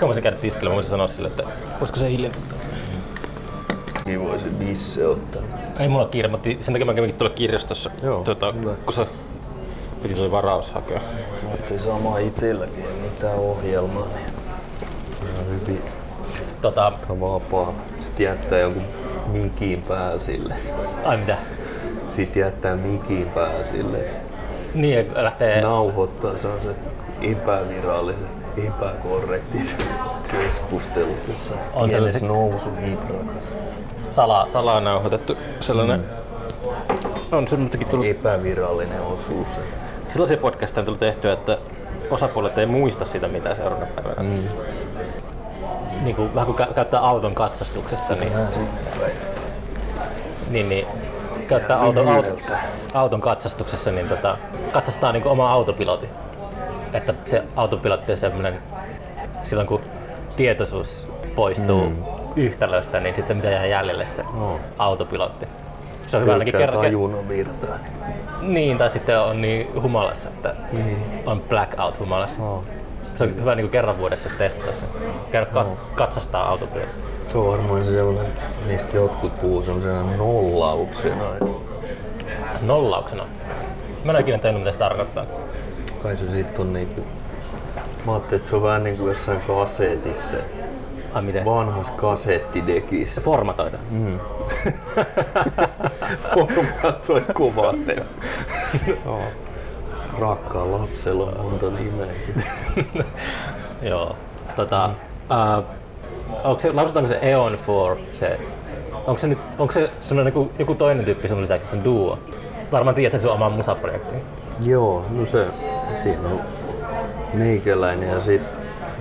Ehkä voisin käydä tiskillä, mä voisin sanoa sille, että olisiko se hiljaa. Niin voisi bisse ottaa. Ei mulla ole kiire, mä otin- sen takia mä kävinkin tuolla kirjastossa, Joo, tuota, hyvä. kun se piti tuo varaus hakea. Mä ajattelin sama itselläkin, ei mitään ohjelmaa, niin ihan hyvin Tota, aika vapaa. Sitten jättää jonkun mikin päällä sille. ai mitä? Sitten jättää mikin päällä sille, Niin, lähtee... nauhoittaa sellaiset epäviralliset, epäkorrektit keskustelut, jossa On on sellaiset- nousu hiprakas. salaa, salaa nauhoitettu sellainen. On semmoistakin tullut. Epävirallinen osuus. Sellaisia podcasteja on tullut tehtyä, että osapuolet ei muista sitä, mitä seuraavana päivänä. Mm. Niin kuin, vähän kuin kä- käyttää auton katsastuksessa, niin, niin, niin käyttää auton, auton, auton katsastuksessa, niin tota, katsastaa niin oma autopilotti. Että se autopilotti on semmoinen, silloin kun tietoisuus poistuu mm. yhtälöstä, niin sitten mitä jää jäljelle se No. autopilotti. Se on hyvä ainakin kerran. virtaa. Niin, tai sitten on niin humalassa, että Niin. on blackout humalassa. No. Se on hyvä niin kuin kerran vuodessa testata se. Käydä kat- katsastaa autopilotti. Se on varmaan se semmonen, mistä jotkut puhuu semmosena nollauksena, että Nollauksena. Mä en ole ikinä tiennyt, mitä se tarkoittaa. Kai se sit on niinku... Mä ajattelin, että se on vähän niinku jossain kasetissa, Ai miten? vanhassa kasettidekissä. Formatoida. Formatoi kuvanne. Joo. Rakkaan lapsella on monta nimeäkin. Joo. Tota, uh, onko se, lausutaanko se Eon 4? Se, onko se nyt, onko se sun joku, joku toinen tyyppi sun lisäksi, se on duo? Varmaan tiedät sen sun oman musaprojektin. Joo, no se, siinä on meikäläinen ja sit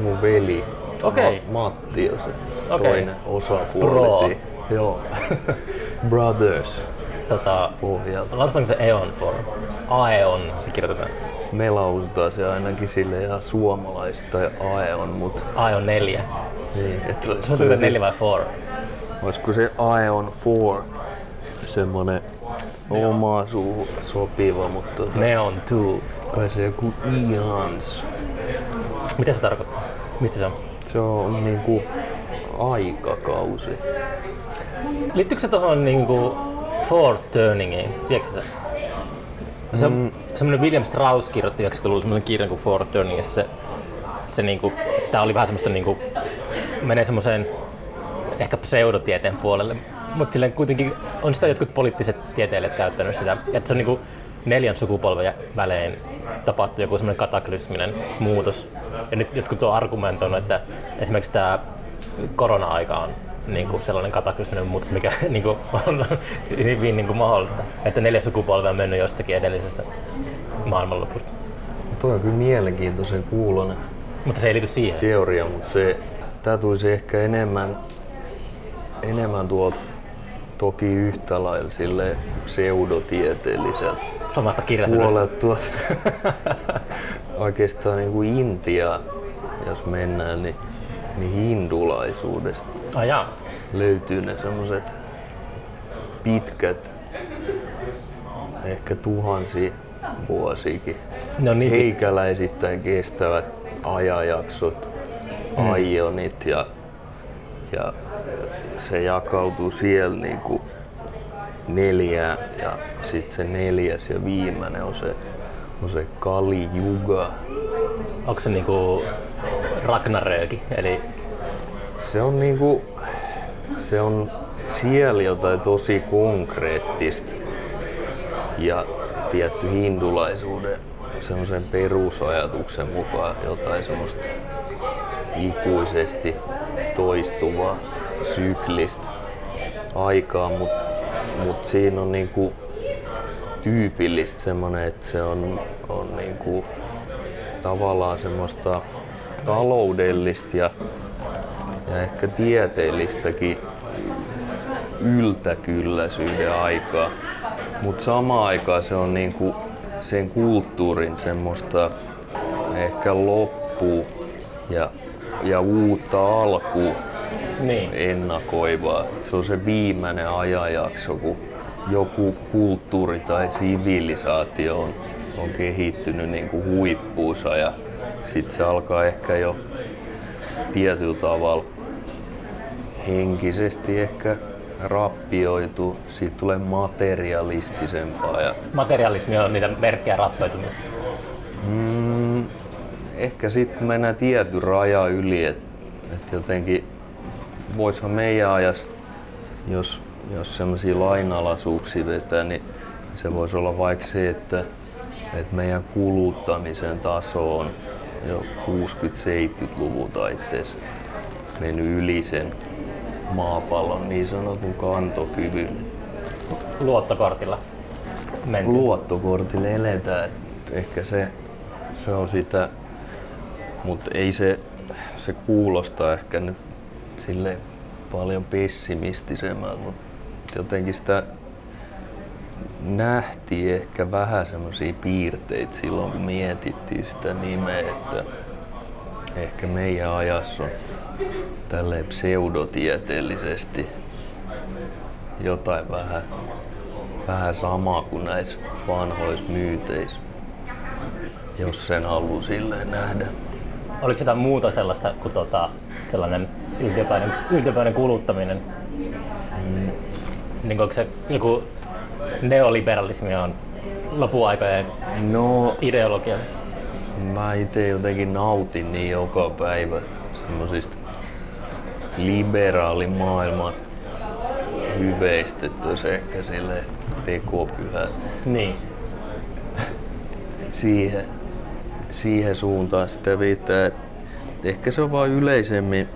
mun veli. Okei. Ma- Matti on se Okei. toinen osapuoli. Bro. siinä. Joo. Brothers Tota, pohjalta. lausutaanko se Eon 4? Aeon se kirjoitetaan. Me lausutaan se ainakin sille ihan suomalaista tai Aeon, mut Aeon 4. niin, et Se on olisiko, se, 4 vai 4? olisiko se Aeon 4 semmonen omaa suuhun sopiva, mutta tota, Neon 2. kai se joku Ians. Mitä se tarkoittaa? Mistä se on? Se on niinku aikakausi. Liittyykö se tuohon niinku Ford Turningiin? Tiedätkö sä? Se on mm. semmoinen William Strauss kirjoitti 90-luvulla semmoinen kirjan kuin Ford Turning, se, se niinku, tää oli vähän semmoista niinku, menee semmoiseen ehkä pseudotieteen puolelle, mutta silleen kuitenkin on sitä jotkut poliittiset tieteilijät käyttänyt sitä, että se on niinku neljän sukupolven välein tapahtuu joku semmoinen kataklysminen muutos. Ja nyt jotkut on argumentoinut, että esimerkiksi tämä korona-aika on niin kuin sellainen kataklysminen muutos, mikä niin kuin on hyvin niin kuin mahdollista. Että neljä sukupolvea on mennyt jostakin edellisestä maailmanlopusta. Toi on kyllä mielenkiintoisen kuulonen Mutta se ei liity siihen. teoria, mutta se, tää tulisi ehkä enemmän, enemmän tuo toki yhtä lailla sille pseudotieteelliseltä Samasta kirjasta. puolelta oikeastaan niin kuin Intia, jos mennään, niin, niin hindulaisuudesta Ah, jaa. löytyy ne semmoset pitkät, ehkä tuhansia vuosiakin, Ne on niin heikäläisittäin kestävät ajanjaksot, aionit ja, ja se jakautuu siellä niinku neljään ja sitten se neljäs ja viimeinen on se, on se Kali Yuga. Onko se niinku Ragnaröki? Eli Se on niinku, se on siellä jotain tosi konkreettista ja tietty hindulaisuuden semmoisen perusajatuksen mukaan jotain semmoista ikuisesti toistuvaa syklistä aikaa, mutta mut siinä on niinku tyypillistä semmoinen, että se on, on niinku tavallaan semmoista taloudellista ja, ja ehkä tieteellistäkin yltäkylläisyyden aikaa. Mutta samaan aikaan se on niinku sen kulttuurin semmoista ehkä loppua ja, ja uutta alkua niin. ennakoivaa. Se on se viimeinen ajanjakso, kun joku kulttuuri tai sivilisaatio on, on kehittynyt niin kuin huippuunsa ja sitten se alkaa ehkä jo tietyllä tavalla henkisesti ehkä rappioitu, siitä tulee materialistisempaa. Ja, Materialismi on niitä merkkejä rappeutumisesta. mm, ehkä sitten kun mennään tietyn raja yli, että et jotenkin voisihan meidän ajas, jos, jos semmoisia lainalaisuuksia vetää, niin se voisi olla vaikka se, että, että meidän kuluttamisen taso on jo 60-70-luvun taitteessa mennyt yli sen maapallon niin sanotun kantokyvyn. Luottokortilla menty. Luottokortille eletään, että ehkä se, se on sitä, mutta ei se, se kuulostaa ehkä nyt sille paljon pessimistisemmältä, mutta jotenkin sitä nähtiin ehkä vähän semmoisia piirteitä silloin, kun mietittiin sitä nimeä, että ehkä meidän ajassa on tälleen pseudotieteellisesti jotain vähän, vähän samaa kuin näissä vanhoissa myyteissä, jos sen haluaa silleen nähdä. Oliko jotain muuta sellaista kuin tota, sellainen yltiöpäinen, yltiöpäinen kuluttaminen? Mm. Niin onko se joku neoliberalismi on lopuaikojen No, ideologia? mä itse jotenkin nautin niin joka päivä semmosista liberaalimaailman hyveistä, että olisi ehkä sille tekopyhä Niin. siihen, siihen suuntaan sitä viittaa, että ehkä se on vaan yleisemmin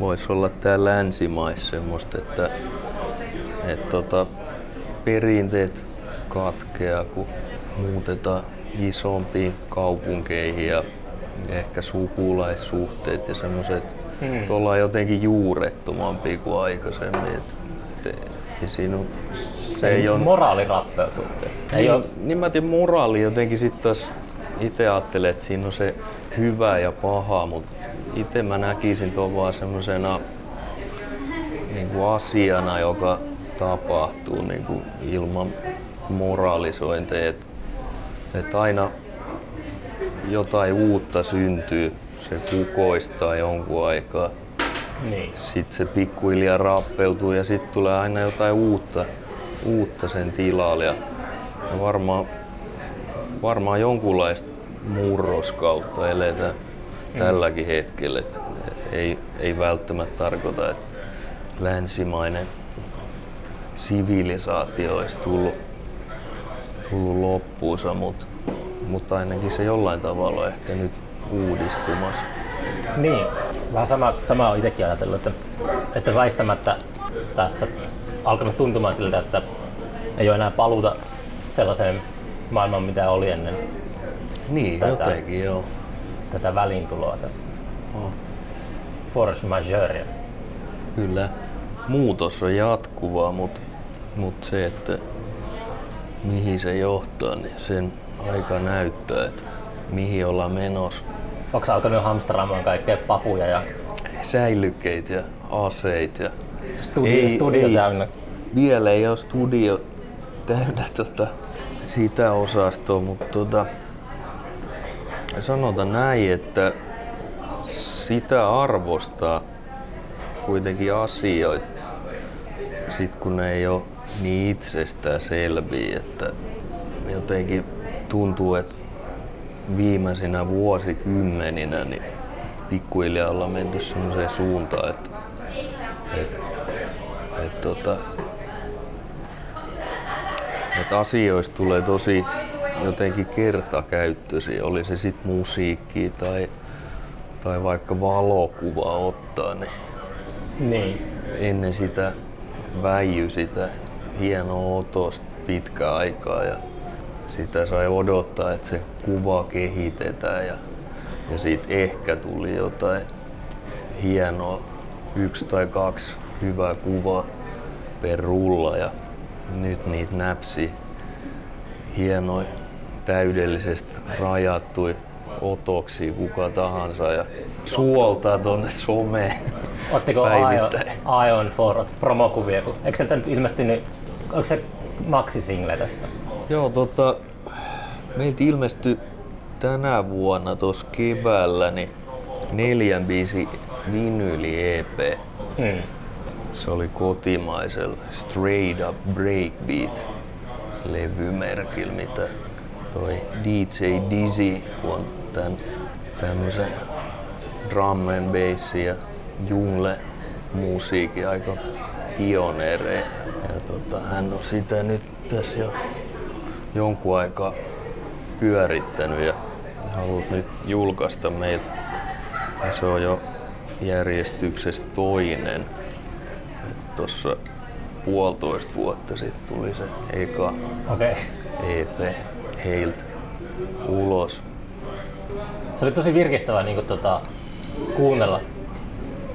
voisi olla tää länsimaissa semmoista, että, että tota, perinteet katkeaa, kun muutetaan isompiin kaupunkeihin ja ehkä sukulaissuhteet ja semmoiset, Hmm. ollaan jotenkin juurettomampi kuin aikaisemmin. Et, et, ei siinä on, se ei ole Moraali rappeutuu. Ei niin, ole, niin mä tiedän, moraali jotenkin sitten taas itse ajattelen, että siinä on se hyvä ja paha, mutta itse mä näkisin tuon vaan semmoisena niin kuin asiana, joka tapahtuu niin kuin ilman moralisointeja. Että et aina jotain uutta syntyy, se kukoistaa jonkun aikaa. niin. Sitten se pikkuhiljaa rappeutuu ja sitten tulee aina jotain uutta, uutta sen tilalle. Ja ja varmaan, varmaan jonkunlaista murroskautta eletään tälläkin hetkellä. Et ei, ei välttämättä tarkoita, että länsimainen sivilisaatio olisi tullut, tullut loppuunsa, mutta, mutta ainakin se jollain tavalla ehkä nyt uudistumassa. Niin. Vähän sama, sama on itsekin ajatellut, että, että väistämättä tässä alkanut tuntumaan siltä, että ei ole enää paluuta sellaiseen maailmaan, mitä oli ennen Niin, Tätä. jotenkin joo. Tätä väliintuloa tässä. Oh. Force majeure. Kyllä muutos on jatkuvaa, mutta mut se, että mihin se johtaa, niin sen aika näyttää, että mihin ollaan menossa. Onko alkanut hamstraamaan kaikkea papuja ja Säilykkeitä ja aseita. Ja studio, Ei, studio ei. täynnä? vielä ei ole studio täynnä tota, sitä osastoa, mutta tota, sanotaan näin, että sitä arvostaa kuitenkin asioita, sit kun ne ei ole niin itsestään selviä, että jotenkin tuntuu, että viimeisinä vuosikymmeninä niin pikkuhiljaa ollaan menty sellaiseen suuntaan, että, että, että tota, että asioista tulee tosi jotenkin kertakäyttöisiä, oli se sitten musiikki tai, tai vaikka valokuva ottaa, niin Niin. ennen sitä väijy sitä hienoa otosta pitkä aikaa ja sitä sai odottaa, että se kuva kehitetään ja, ja siitä ehkä tuli jotain hienoa, yksi tai kaksi hyvää kuvaa per rulla ja nyt niitä näpsi hienoi, täydellisesti rajattui otoksia kuka tahansa ja suoltaa tonne someen Ottiko päivittäin. Ion for promokuvia? Eikö sieltä nyt ilmestynyt, onko se maksisingle tässä? Joo, tota, meiltä ilmestyi tänä vuonna tuossa keväällä niin neljän biisi vinyli EP. Mm. Se oli kotimaisella Straight Up Breakbeat levymerkillä, mitä toi DJ Dizzy, on tän tämmösen drum and bass ja jungle musiikin aika pioneereja. Ja tota, hän on sitä nyt tässä jo jonkun aikaa pyörittänyt ja halusi nyt julkaista meiltä. Ja se on jo järjestyksessä toinen. Tuossa puolitoista vuotta sitten tuli se eka Okei. EP heiltä ulos. Se oli tosi virkistävää niin tota, kuunnella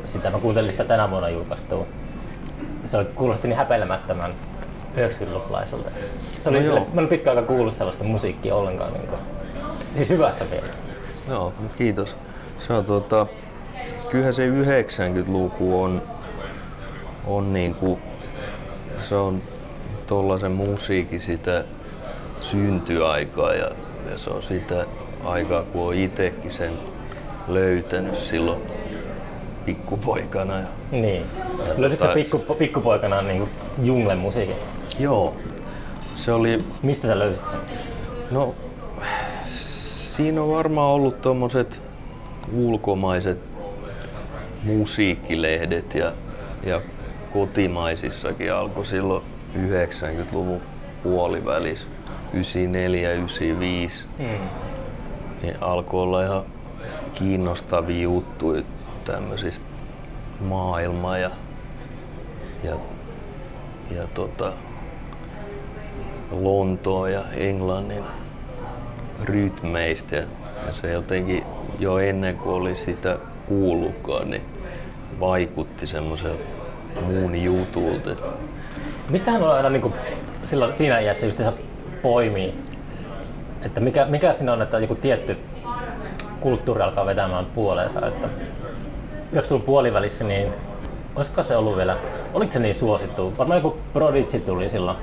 sitä. Mä kuuntelin sitä tänä vuonna julkaistua. Se oli, kuulosti niin häpeilemättömän 90-lukulaiselta. Se oli No sille, mä en pitkään aikaa kuullut sellaista musiikkia ollenkaan. Niin kuin, siis hyvässä mielessä. Joo, no kiitos. Se on tota, kyllähän se 90-luku on, on niinku, se on tollasen musiikin sitä syntyaikaa ja, ja se on sitä aikaa, kun on itekin sen löytänyt silloin pikkupoikana. Ja, Niin. Ja Löysitkö tota- pikku, pikkupoikana niin junglen musiikin? joo, se oli Mistä sä löysit sen? No, siinä on varmaan ollut tommoset ulkomaiset musiikkilehdet ja, ja kotimaisissakin alkoi silloin 90-luvun puolivälissä, 94, 95, Mm. niin alkoi olla ihan kiinnostavia juttuja tämmöisistä maailma ja, ja, ja tota, Lontoon ja Englannin rytmeistä ja, se jotenkin jo ennen kuin oli sitä kuullutkaan, niin vaikutti semmoiselta muun jutulta. Mistähän on aina niin kuin, silloin, siinä iässä just poimii? Että mikä, mikä siinä on, että joku tietty kulttuuri alkaa vetämään puoleensa? Että 90-luvun puolivälissä, niin olisiko se ollut vielä, oliko se niin suosittu? Varmaan joku Prodigy tuli silloin.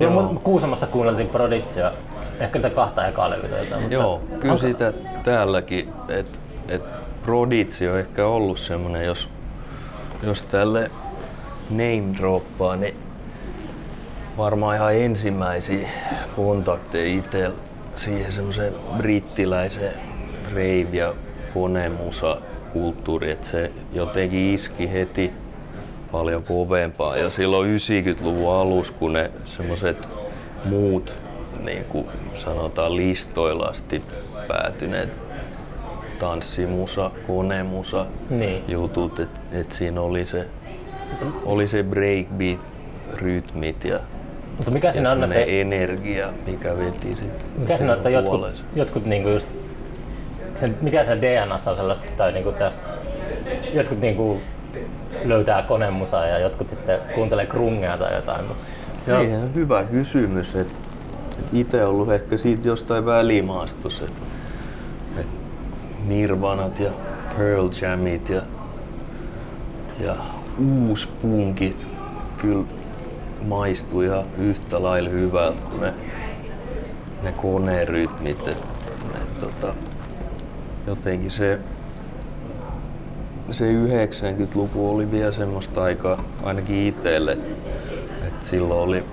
Joo. mun Kuusamossa kuunneltiin Prodigyä, ehkä niitä kahta ekaa levyä. Mutta Joo, kyllä onko- sitä täälläkin, että et Prodigy on ehkä ollut semmonen, jos, jos tälle name droppaa, niin varmaan ihan ensimmäisiä kontakteja itsellä siihen semmoiseen brittiläiseen rave- ja konemusa kulttuuri, että se jotenkin iski heti paljon kovempaa. Ja silloin 90-luvun alussa, kun ne semmoiset muut, niin kuin sanotaan listoilla asti päätyneet tanssimusa, konemusa Niin. jutut, että et siinä oli se, oli se breakbeat, rytmit ja, Mutta mikä että, semmoinen energia, mikä veti sit mikä siinä on, että jotkut, jotkut niinku just, sen, mikä se DNAssa on sellaista, tai niinku, että jotkut niinku löytää konemusaa ja jotkut sitten kuuntelee krungea tai jotain. Mutta se on, on hyvä kysymys. Et, et itse ollut ehkä siitä jostain välimaastossa. Et, et Nirvanat ja Pearl Jamit ja, ja uuspunkit kyllä maistuu ihan yhtä lailla hyvältä kuin ne, ne konerytmit. Et, et, tota, jotenkin se, se 90-luku oli vielä semmoista aikaa, ainakin itselle, että silloin oli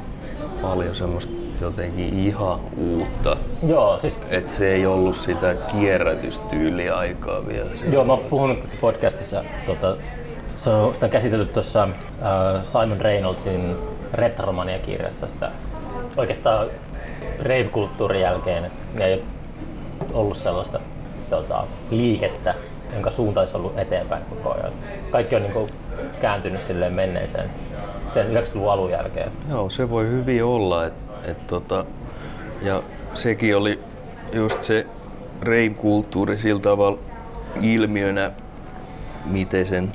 paljon semmoista jotenkin ihan uutta. joo, siis Että se ei ollut sitä kierrätystyyliaikaa vielä. Joo, mä oon puhunut tässä podcastissa, tota, se on, sitä on käsitelty tuossa äh, Simon Reynoldsin Retromania-kirjassa sitä oikeastaan rave-kulttuurin jälkeen, ei ollut sellaista tota, liikettä, jonka suunta olisi ollut eteenpäin koko ajan. Kaikki on niinku kääntynyt silleen menneeseen sen 90-luvun alun jälkeen. Joo, se voi hyvin olla. Et, et tota, ja sekin oli just se rave-kulttuuri sillä tavalla ilmiönä, miten sen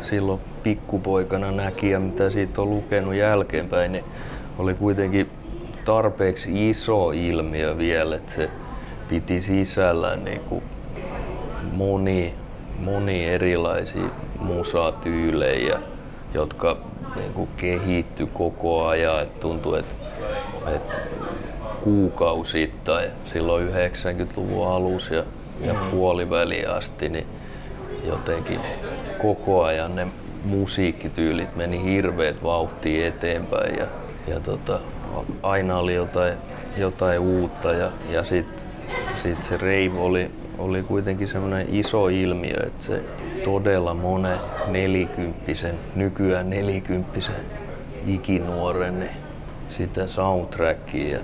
silloin pikkupoikana näki ja mitä siitä on lukenut jälkeenpäin, niin oli kuitenkin tarpeeksi iso ilmiö vielä, että se piti sisällään niin kuin moni, moni erilaisia musatyylejä, jotka niin kuin kehitty koko ajan. Et tuntui, että et kuukausittain silloin 90-luvun alussa ja, ja puoliväliin asti, niin jotenkin koko ajan ne musiikkityylit meni hirveet vauhtia eteenpäin ja, ja tota, aina oli jotain, jotain uutta ja, ja sitten sit se rave oli, oli kuitenkin semmoinen iso ilmiö, että se todella monen nelikymppisen, nykyään nelikymppisen ikinuoren niin sitä soundtrackia ja,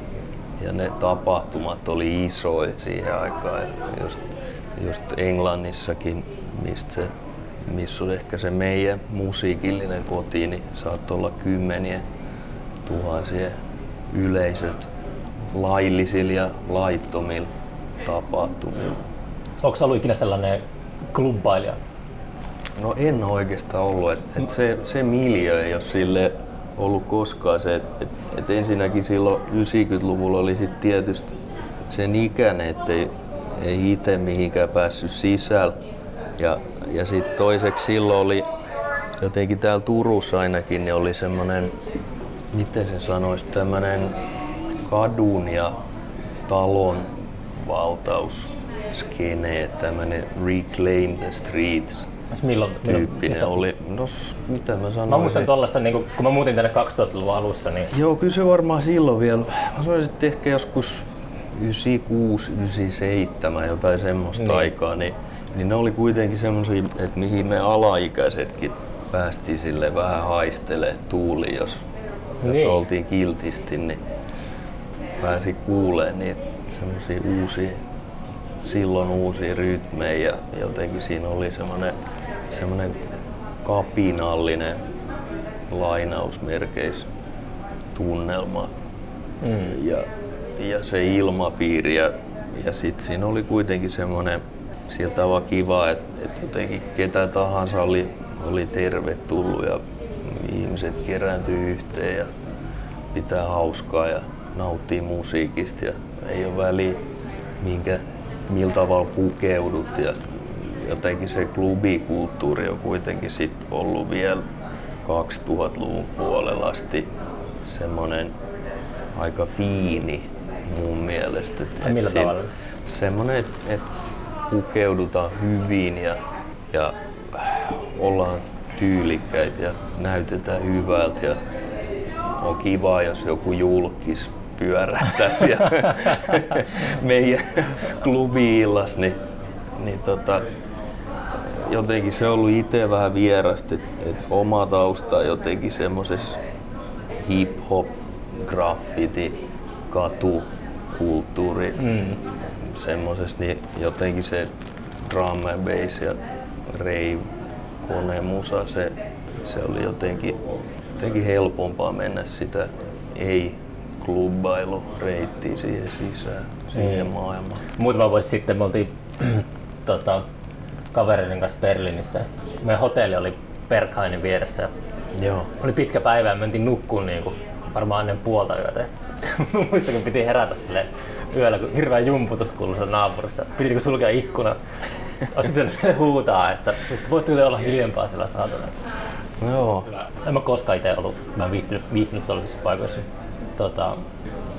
ja ne tapahtumat oli isoja siihen aikaan. Just, just Englannissakin, mistä se, missä on ehkä se meidän musiikillinen koti, niin saattoi olla kymmeniä tuhansia yleisöt laillisilla ja laittomilla tapahtumilla. Onko ollut ikinä sellainen klubbailija? No en oikeastaan ollut. Et, et se, se miljö ei ole sille ollut koskaan se, että et, et ensinnäkin silloin 90-luvulla oli sit tietysti sen ikäinen, ettei ei itse mihinkään päässyt sisällä. Ja, ja sitten toiseksi silloin oli jotenkin täällä Turussa ainakin niin oli semmoinen, miten se sanoisi, tämmöinen kadun ja talon valtaus skene, tämmöinen Reclaim the Streets milloin, tyyppinen milloin, oli. No, mitä mä sanoisin? Mä muistan tollaista, niin kun mä muutin tänne 2000-luvun alussa. Niin... Joo, kyllä se varmaan silloin vielä. Mä sanoisin, että ehkä joskus 96, 97, jotain semmoista niin. aikaa, niin, niin ne oli kuitenkin semmoisia, että mihin me alaikäisetkin päästiin sille vähän haistele tuuli, jos, niin. jos oltiin kiltisti, niin pääsi kuuleen niitä semmoisia uusia, silloin uusia rytmejä ja jotenkin siinä oli semmoinen, semmoinen kapinallinen lainausmerkeis tunnelma mm. ja, ja se ilmapiiri ja, ja sitten siinä oli kuitenkin semmoinen sieltä tavalla kiva, että, että jotenkin ketä tahansa oli, oli tervetullut ja ihmiset kerääntyi yhteen ja pitää hauskaa ja nauttii musiikista ja ei ole väliä minkä, millä tavalla pukeudut ja jotenkin se klubikulttuuri on kuitenkin sit ollut vielä 2000-luvun puolella asti semmoinen aika fiini mun mielestä. Et, millä tavalla? Semmoinen, että et pukeudutaan hyvin ja, ja ollaan tyylikkäitä ja näytetään hyvältä ja on kiva, jos joku julkis pyörähtäisi ja meidän klubi-illas, niin, niin tota, jotenkin se on ollut itse vähän vierasta, että et oma tausta jotenkin semmoisessa hip-hop, graffiti, katukulttuuri, mm. Semmoisessa, niin jotenkin se drum and bass ja rave, konemusa, se, se oli jotenkin, jotenkin helpompaa mennä sitä ei klubbailureittiä siihen sisään, siihen mm. maailmaan. Muutama vuosi sitten me oltiin tota, kavereiden kanssa Berliinissä. Meidän hotelli oli Berghainin vieressä. Joo. Oli pitkä päivä ja mentiin nukkuun niin kuin, varmaan ennen puolta yötä. Muistan, kun piti herätä sille yöllä, kun hirveä jumputus kuului naapurista. Piti niin sulkea ikkuna. Olisi pitänyt huutaa, että voitteko olla hiljempaa sillä saatana. Joo. En mä koskaan itse ollut, mä en viihtynyt, viihtynyt tuollaisissa paikoissa tota,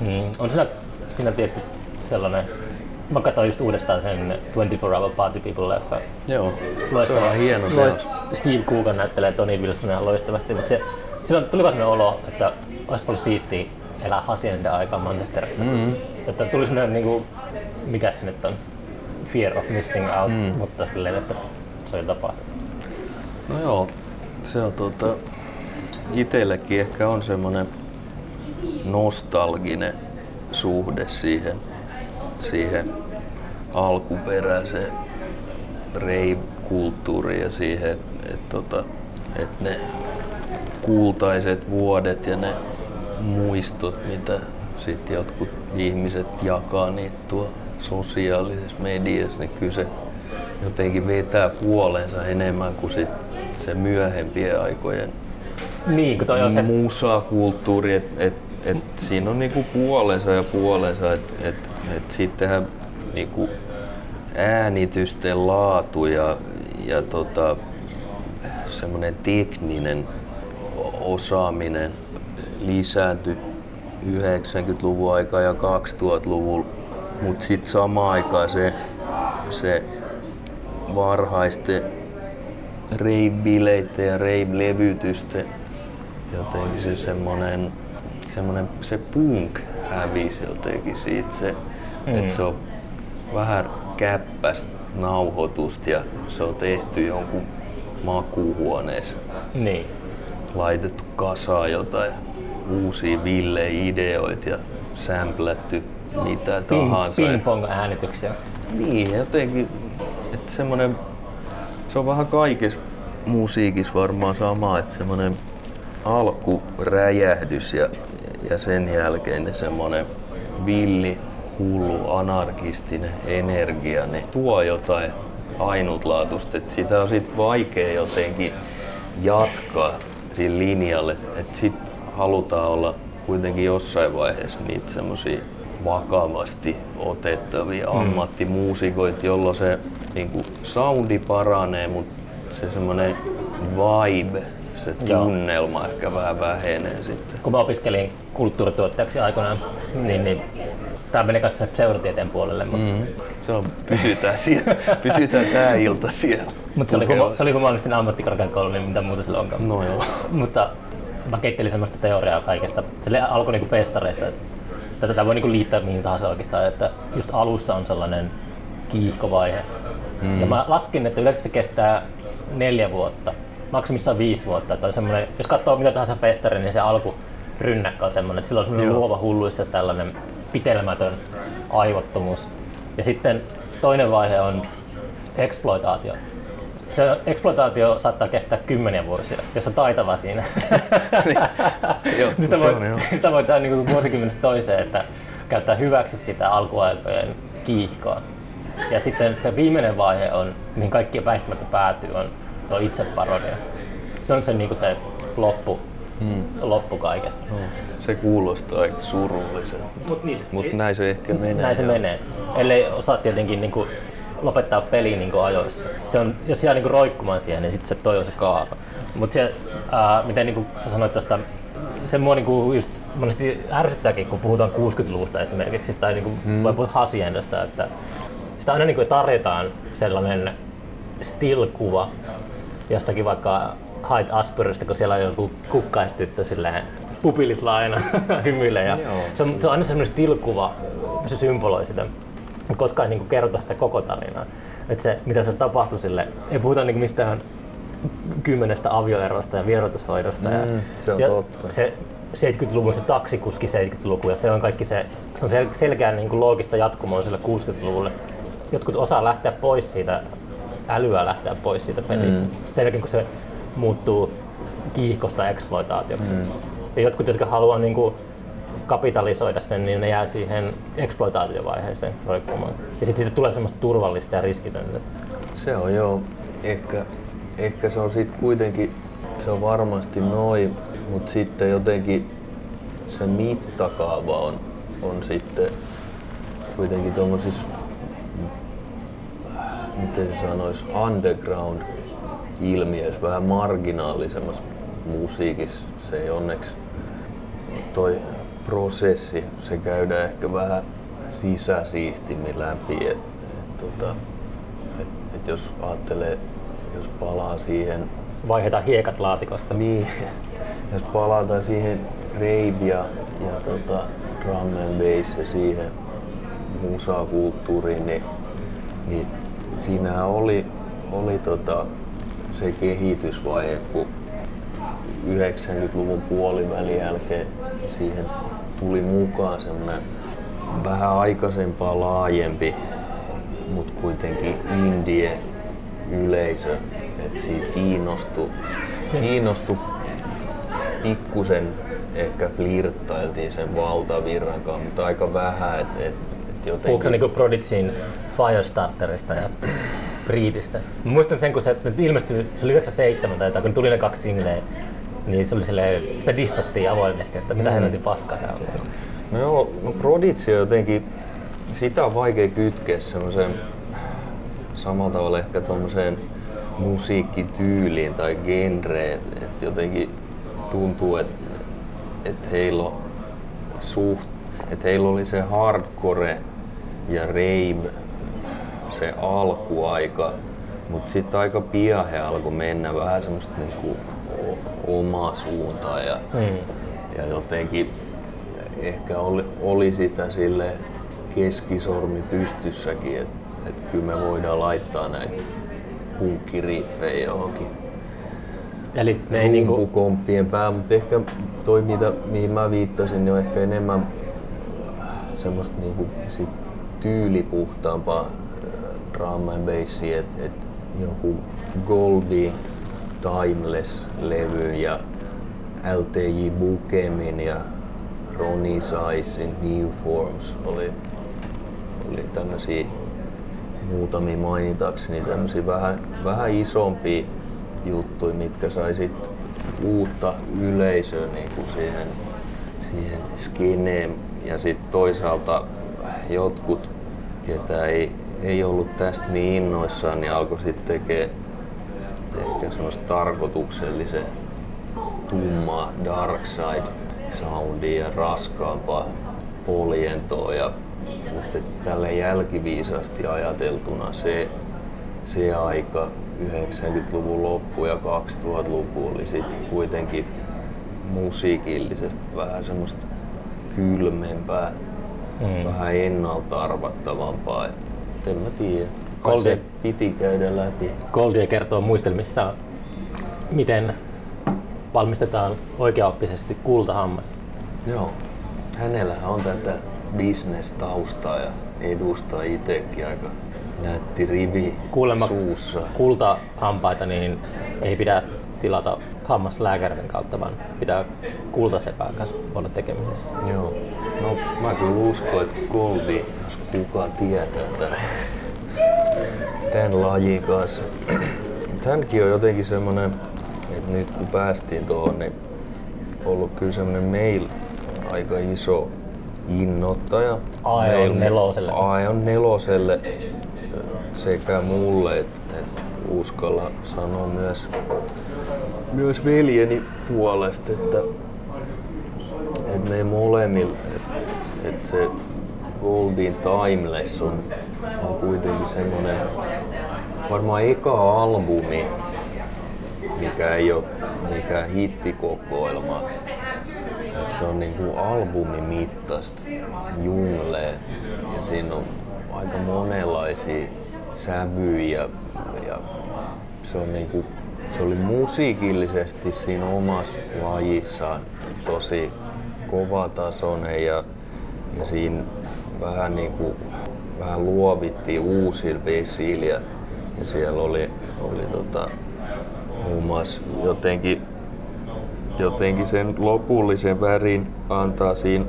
mm, on siinä, siinä tietty sellainen Mä katsoin just uudestaan sen 24 Hour Party People-leffa. Joo, loistava, se on hieno loist, Steve Coogan näyttelee Tony Wilsonia loistavasti, mutta se, silloin tuli sellainen olo, että olisi paljon siistiä elää Hacienda aikaa Manchesterissa. Mm-hmm. Että tuli sellainen, niin kuin, mikä se nyt on, fear of missing out, mm. mutta silleen, että se oli tapahtunut. No joo, se on tota, itsellekin ehkä on semmoinen nostalginen suhde siihen, siihen alkuperäiseen rave-kulttuuriin ja siihen, että et, tota, et ne kultaiset vuodet ja ne muistot, mitä sitten jotkut ihmiset jakaa niitä tuo sosiaalisessa mediassa, niin kyllä se jotenkin vetää puolensa enemmän kuin sit se myöhempien aikojen niin, kun toi on se... musakulttuuri, että et et siinä on niinku puolensa ja puolensa, että et, et sittenhän niinku äänitysten laatu ja, ja tota, semmoinen tekninen osaaminen lisääntyi 90-luvun aikaa ja 2000-luvulla, mutta sitten samaan aikaan se, se varhaisten rave-bileiden ja rave-levytysten jotenkin se semmonen, semmonen se punk hävisi jotenkin siitä se, mm. että se on vähän käppästä nauhoitusta ja se on tehty jonkun makuuhuoneessa. Niin. Laitettu kasaan jotain uusia ville-ideoita ja sämplätty mitä tahansa. Ping, ping-pong-äänityksiä. Niin, jotenkin, että semmonen, se on vähän kaikessa musiikissa varmaan sama, että semmonen alkuräjähdys ja, ja sen jälkeen ne semmonen villi, hullu, anarkistinen energia, ne tuo jotain ainutlaatuista, että sitä on sit vaikea jotenkin jatkaa siinä linjalle, että sit halutaan olla kuitenkin jossain vaiheessa niitä semmosia vakavasti otettavia mm. ammattimuusikoita, jolloin se niin kuin, soundi paranee, mutta se semmoinen vibe, se tunnelma Joo. ehkä vähän vähenee sitten. Kun mä opiskelin kulttuurituottajaksi aikoinaan, niin, niin tämä meni kanssa seuratieteen puolelle. Mutta... Mm. Se on, pysytään, siellä, pysytään tää ilta siellä. Mutta se, oli humo, se oli humanistin ammattikorkeakoulu, niin mitä muuta sillä onkaan. No joo. mutta mä keittelin semmoista teoriaa kaikesta. Se alkoi niinku festareista, että tätä voi niinku liittää mihin tahansa oikeastaan, että just alussa on sellainen kiihkovaihe. Mm. Ja mä laskin, että yleensä se kestää neljä vuotta, maksimissaan viisi vuotta. Että on jos katsoo mitä tahansa festari, niin se alku rynnäkkä on semmoinen, että sillä on semmoinen luova hulluissa tällainen pitelmätön aivottomuus. Ja sitten toinen vaihe on exploitaatio. Se exploitaatio saattaa kestää kymmeniä vuosia, jos on taitava siinä. niin, joo, sitä, voi, sitä voi tehdä niin vuosikymmenestä toiseen, että käyttää hyväksi sitä alkuaikojen kiihkoa. Ja sitten se viimeinen vaihe on, mihin kaikki väistämättä päätyy, on tuo itseparodia. Se on se, niin kuin se loppu, hmm. loppu kaikessa. No, se kuulostaa aika surulliselta, mutta niin, Mut näin se ehkä menee. Näin se menee, ellei osaa tietenkin niin kuin lopettaa peli niin ajoissa. Se on, jos jää niin roikkumaan siihen, niin sitten se toi on se kaava. Mutta se, ää, miten niin kuin sä sanoit tuosta, se mua niin just monesti ärsyttääkin, kun puhutaan 60-luvusta esimerkiksi, tai niin mm. voi puhua Haciendasta, että sitä aina niin tarjotaan sellainen still-kuva jostakin vaikka Hyde Asperista, kun siellä on joku kukkaistyttö silleen pupilit laina hymyilee. Ja se, on, se on aina sellainen still-kuva, se symboloi sitä koskaan niin kerrota sitä koko tarinaa. Että se, mitä se tapahtui sille, ei puhuta niin mistään kymmenestä avioerosta ja vierotushoidosta. Mm, ja, se on ja totta. Se 70-luvun se taksikuski 70-luku ja se on kaikki se, se on sel, selkeä niin kuin loogista jatkumoa sille 60-luvulle. Jotkut osaa lähteä pois siitä, älyä lähteä pois siitä pelistä. Mm. Sen jälkeen kun se muuttuu kiihkosta eksploitaatioksi. Mm. Ja jotkut, jotka haluaa niin kuin, kapitalisoida sen, niin ne jää siihen eksploitaatiovaiheeseen roikkumaan. Ja sitten siitä tulee semmoista turvallista ja riskitöntä. Se on joo. Ehkä, ehkä se on sitten kuitenkin, se on varmasti noin, mutta sitten jotenkin se mittakaava on, on sitten kuitenkin tuommoisissa, miten se sanoisi, underground ilmiöissä, vähän marginaalisemmassa musiikissa. Se ei onneksi toi prosessi, se käydään ehkä vähän sisäsiistimmin läpi. Et, et, tota, et, et jos ajattelee, jos palaa siihen... Vaihdetaan hiekat laatikosta. Niin, jos palataan siihen rave ja, ja tota, drum and bass ja siihen musakulttuuriin, niin, niin siinähän oli, oli tota, se kehitysvaihe, kun 90-luvun puolivälin jälkeen siihen tuli mukaan semmoinen vähän aikaisempaa laajempi, mutta kuitenkin indie yleisö, että siitä kiinnostui, kiinnostu pikkusen ehkä flirttailtiin sen valtavirran kanssa, mutta aika vähän, että et, et jotenkin... Puhuuko niinku Prodigin Firestarterista ja Breedistä? Mä muistan sen, kun se ilmestyi, se oli 97 tai kun tuli ne kaksi singleä, niin se oli silleen, sitä dissattiin avoimesti, että mitä mm. helvetin paskaa nämä on. No joo, no Prodigy on jotenkin, sitä on vaikea kytkeä semmoiseen samalla tavalla ehkä tuommoiseen musiikkityyliin tai genreen, että jotenkin tuntuu, että et heillä on suht, että heillä oli se hardcore ja rave, se alkuaika, Mutta sitten aika pian he alkoi mennä vähän semmoista niinku omaa suuntaan ja, Mm. ja jotenkin ehkä oli, oli sitä sille keskisormi pystyssäkin, että et kyllä me voidaan laittaa näitä punkkiriffejä johonkin Eli ne ei niinku, pää, mutta ehkä toi mitä, mihin mä viittasin, niin on ehkä enemmän semmoista niinku sit tyylipuhtaampaa äh, drum and bassia, että et joku Goldie Timeless-levy ja LTJ Bukemin ja Ronnie Sizein New Forms oli, oli tämmöisiä muutamia mainitakseni tämmöisiä vähän, vähän isompia juttuja, mitkä sai sit uutta yleisöä niin kuin siihen, siihen skeneen. Ja sitten toisaalta jotkut, ketä ei, ei ollut tästä niin innoissaan, niin alkoi sitten tekee ehkä semmoista tarkoituksellisen tummaa dark side soundia ja raskaampaa poljentoa. Ja, mutta tälle jälkiviisaasti ajateltuna se, se aika 90-luvun loppu ja 2000-luku oli sitten kuitenkin musiikillisesti vähän semmoista kylmempää, mm. vähän ennalta arvattavampaa. Et en mä tiedä. Goldie. piti käydä läpi. Goldie kertoo muistelmissaan, miten valmistetaan oikeaoppisesti kultahammas. Joo. Hänellähän on tätä bisnestaustaa ja edustaa itsekin aika nätti rivi Kuulemma suussa. kultahampaita niin ei pidä tilata hammaslääkärin kautta, vaan pitää kultasepän kanssa olla tekemisessä. Joo. No mä kyllä uskon, että Goldie, jos kukaan tietää tämän, tämän lajin kanssa. Hänkin on jotenkin semmonen, että nyt kun päästiin tuohon, niin ollut kyllä semmonen meillä aika iso innoittaja. Aion neloselle. Aion neloselle sekä mulle, että et uskalla sanoa myös, myös veljeni puolesta, että et me molemmilla, että et se Goldin Timeless on, on kuitenkin semmonen varmaan eka albumi, mikä ei ole mikään hittikokoelma. Et se on niinku albumimittaista junglee ja siinä on aika monenlaisia sävyjä ja se on niinku, se oli musiikillisesti siinä omassa lajissaan tosi kovatasoinen ja, ja siinä vähän niinku, vähän luovittiin uusilla vesillä ja, siellä oli, oli tota, muun muassa jotenkin jotenkin sen lopullisen värin antaa siinä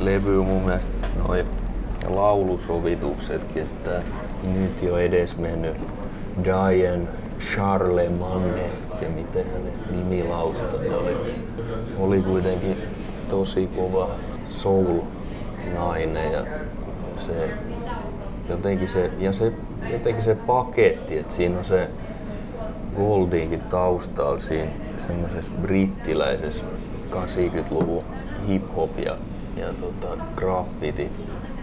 levyyn mun mielestä noin laulusovituksetkin, että nyt jo edes mennyt Diane Charlemagne ja miten hänen nimi lausutaan, oli, oli kuitenkin tosi kova soul nainen ja se jotenkin se, ja se, jotenkin se paketti, että siinä on se Goldinkin taustalla siinä semmoisessa brittiläisessä 80-luvun hip-hop ja, ja tota, graffiti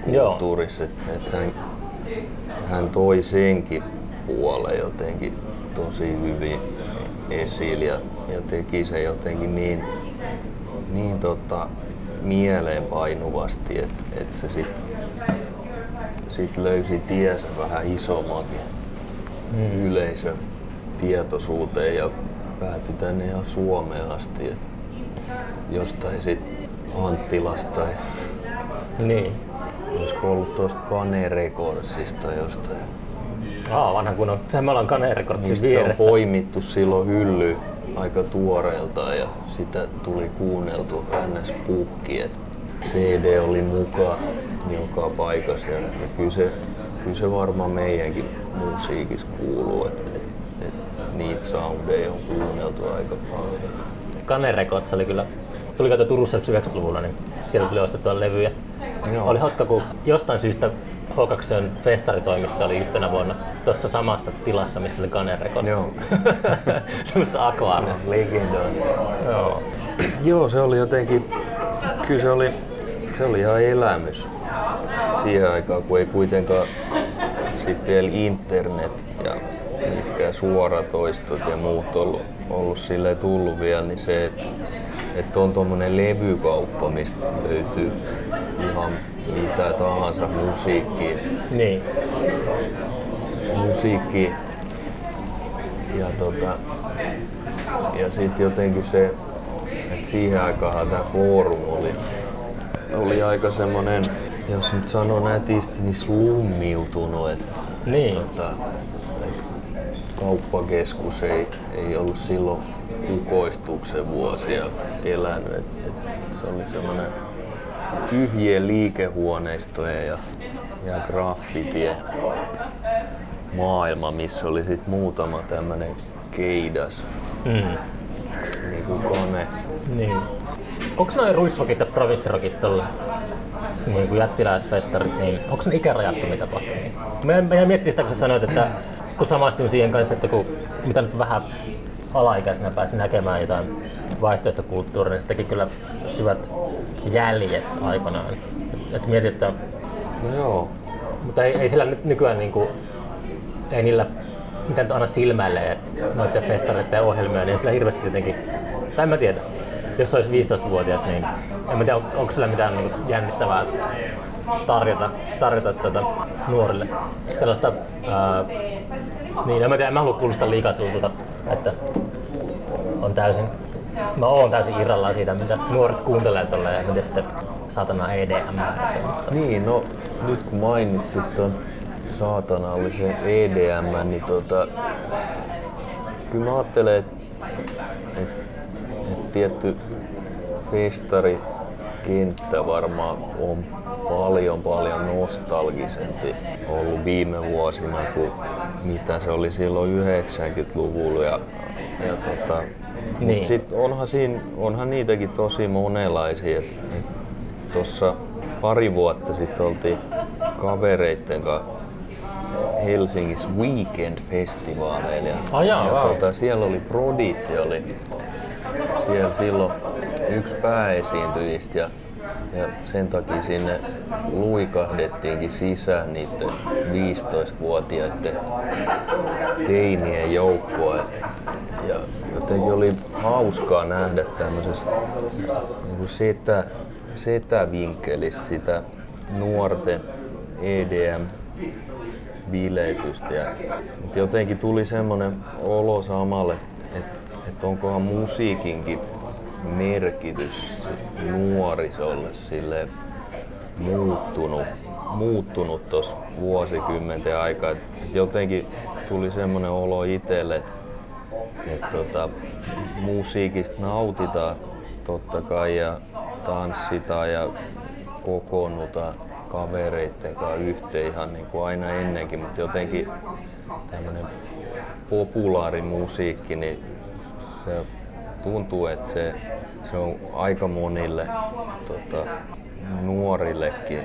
kulttuurissa, että et hän, hän toi senkin puolen jotenkin tosi hyvin esille ja, ja teki sen jotenkin niin, niin tota, mieleenpainuvasti, että et se sitten sit löysi tiensä vähän isommankin mm. yleisön tietoisuuteen ja päätyi tänne ihan Suomeen asti. Et jostain sit Anttilasta tai Niin. olisiko ollut tuosta Kane Recordsista jostain. Aa, vanha kunnon. Sehän me ollaan Kane Mistä se on poimittu silloin hylly aika tuoreeltaan ja sitä tuli kuunneltu ns. puhki. Et CD oli mukaan joka paikassa ja, ja kyllä, se, kyllä se varmaan meidänkin musiikissa kuuluu. Et, et, et niitä soundeja on kuunneltu aika paljon. Kane Records oli kyllä, tuli käytä Turussa 90-luvulla, niin siellä tuli ostettua levyjä. Joo. Oli hauska, kun jostain syystä H2 festaritoimisto oli yhtenä vuonna tuossa samassa tilassa, missä oli Kane Records. Joo. Semmoisessa akvaarissa. Legendaarista. Joo. Joo, se oli jotenkin, kyllä se oli, se oli ihan elämys siihen aikaan, kun ei kuitenkaan sit vielä internet ja mitkä suoratoistot ja muut ollut, ollut silleen tullut vielä, niin se, että että on tuommoinen levykauppa, mistä löytyy ihan mitä tahansa musiikkia. Niin. Musiikki. Ja tota, ja sitten jotenkin se, että siihen aikaan tämä foorum oli, oli aika semmonen, jos nyt sanoo nätisti, niin slummiutunut. Et, Niin. Tota, et kauppakeskus ei, ei ollut silloin kukoistuksen vuosia elänyt. Et, et se oli semmoinen tyhjien liikehuoneistojen ja, ja graffitien maailma, missä oli sit muutama tämmönen keidas Mm. niin kuin kone. Niin. Onko noin ruissrokit ja provinssirokit tällaiset niin kuin jättiläisfestarit, niin onko ne ikärajattomia tapahtumia? Mä, mä jäin miettimään sitä, kun sä sanoit, että kun samaistun siihen kanssa, että kun mitä nyt vähän alaikäisenä pääsin näkemään jotain vaihtoehtokulttuuria, niin se teki kyllä syvät jäljet aikanaan. Että mietin, että No joo, mutta ei, ei sillä nyt nykyään niinku, ei niillä mitä nyt aina silmäilee noiden festareiden ohjelmia, niin ei sillä hirveästi jotenkin, tai en mä tiedä. Jos se olisi 15-vuotias, niin en mä tiedä, on- onko sillä mitään niinku jännittävää tarjota, tarjota tuota nuorille. Sellaista, ää, niin en mä tiedä, en mä halua kuulostaa liikaa sellaiselta, että on täysin, mä oon täysin irrallaan siitä, mitä nuoret kuuntelee tuolla ja miten sitten satana E EDM. Niin, no nyt kun mainitsit ton saatanallisen EDM, niin tota, kyllä mä ajattelen, että et, et tietty festarikenttä varmaan on paljon paljon nostalgisempi ollut viime vuosina kuin mitä se oli silloin 90-luvulla. Ja, ja tota, Niin. niin. sit onhan, siinä, onhan niitäkin tosi monenlaisia. Tuossa pari vuotta sitten oltiin kavereitten kanssa Helsingissä Weekend-festivaaleilla. Ja, jaa, ja tota, siellä oli Prodigy, oli siellä silloin yksi pääesiintyjistä ja, ja sen takia sinne luikahdettiinkin sisään niiden 15-vuotiaiden teinien joukkoa. Ja jotenkin oli hauskaa nähdä tämmöisestä niin kuin setä, setävinkkelistä sitä nuorten EDM mutta jotenkin tuli semmoinen olo samalle, että et onkohan musiikinkin merkitys nuorisolle sille muuttunut, muuttunut vuosikymmenten aikaa. Jotenkin tuli semmoinen olo itselle, että et tota, musiikista nautitaan totta kai ja tanssitaan ja kokoonnutaan kavereitten kanssa yhteen ihan niin kuin aina ennenkin, mutta jotenkin tämmöinen populaarimusiikki, niin se tuntuu, että se, se on aika monille tota, nuorillekin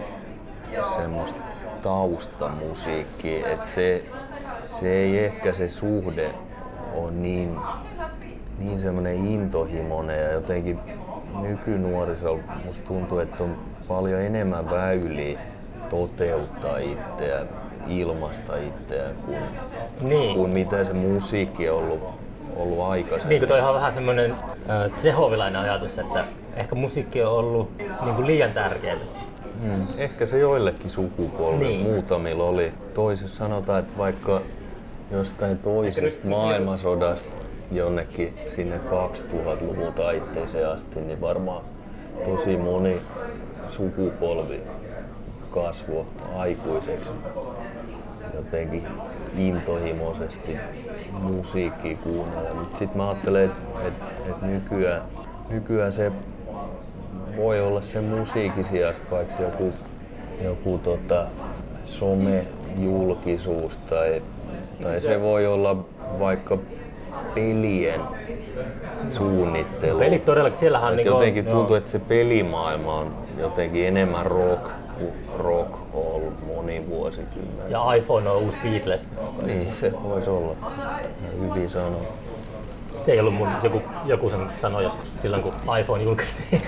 semmoista taustamusiikkia, että se, se ei ehkä se suhde ole niin, niin semmoinen intohimoinen ja jotenkin nykynuorisolla musta tuntuu, että on paljon enemmän väyliä toteuttaa itseä, ilmaista itseä kuin, Niin. kuin mitä se musiikki on ollut, ollut aikaisemmin. Niin kuin toi on vähän semmoinen äh, tsehovilainen ajatus, että ehkä musiikki on ollut niin kuin liian tärkeää. Mm, ehkä se joillekin sukupolville, Niin. muutamilla oli. Toisessa sanotaan, että vaikka jostain toisesta maailmansodasta jonnekin sinne 2000-luvun taitteeseen asti, niin varmaan tosi moni sukupolvi kasvoi aikuiseksi jotenkin intohimoisesti musiikkia kuunnella. Mutta sitten mä ajattelen, että et, et nykyään, nykyään se voi olla sen musiikin sijasta vaikka joku, joku tota, somejulkisuus tai, tai se voi olla vaikka pelien suunnittelu. Pelit todellakin, siellähän on niinku, jotenkin joo. tuntuu, että se pelimaailma on jotenkin enemmän rock kuin rock on ollut moni vuosikymmen. Ja iPhone on uusi Beatles. Niin, se voisi olla. Hyvin sanoa. Se ei ollut mun, joku, joku sen sanoi joskus silloin kun iPhone julkaistiin.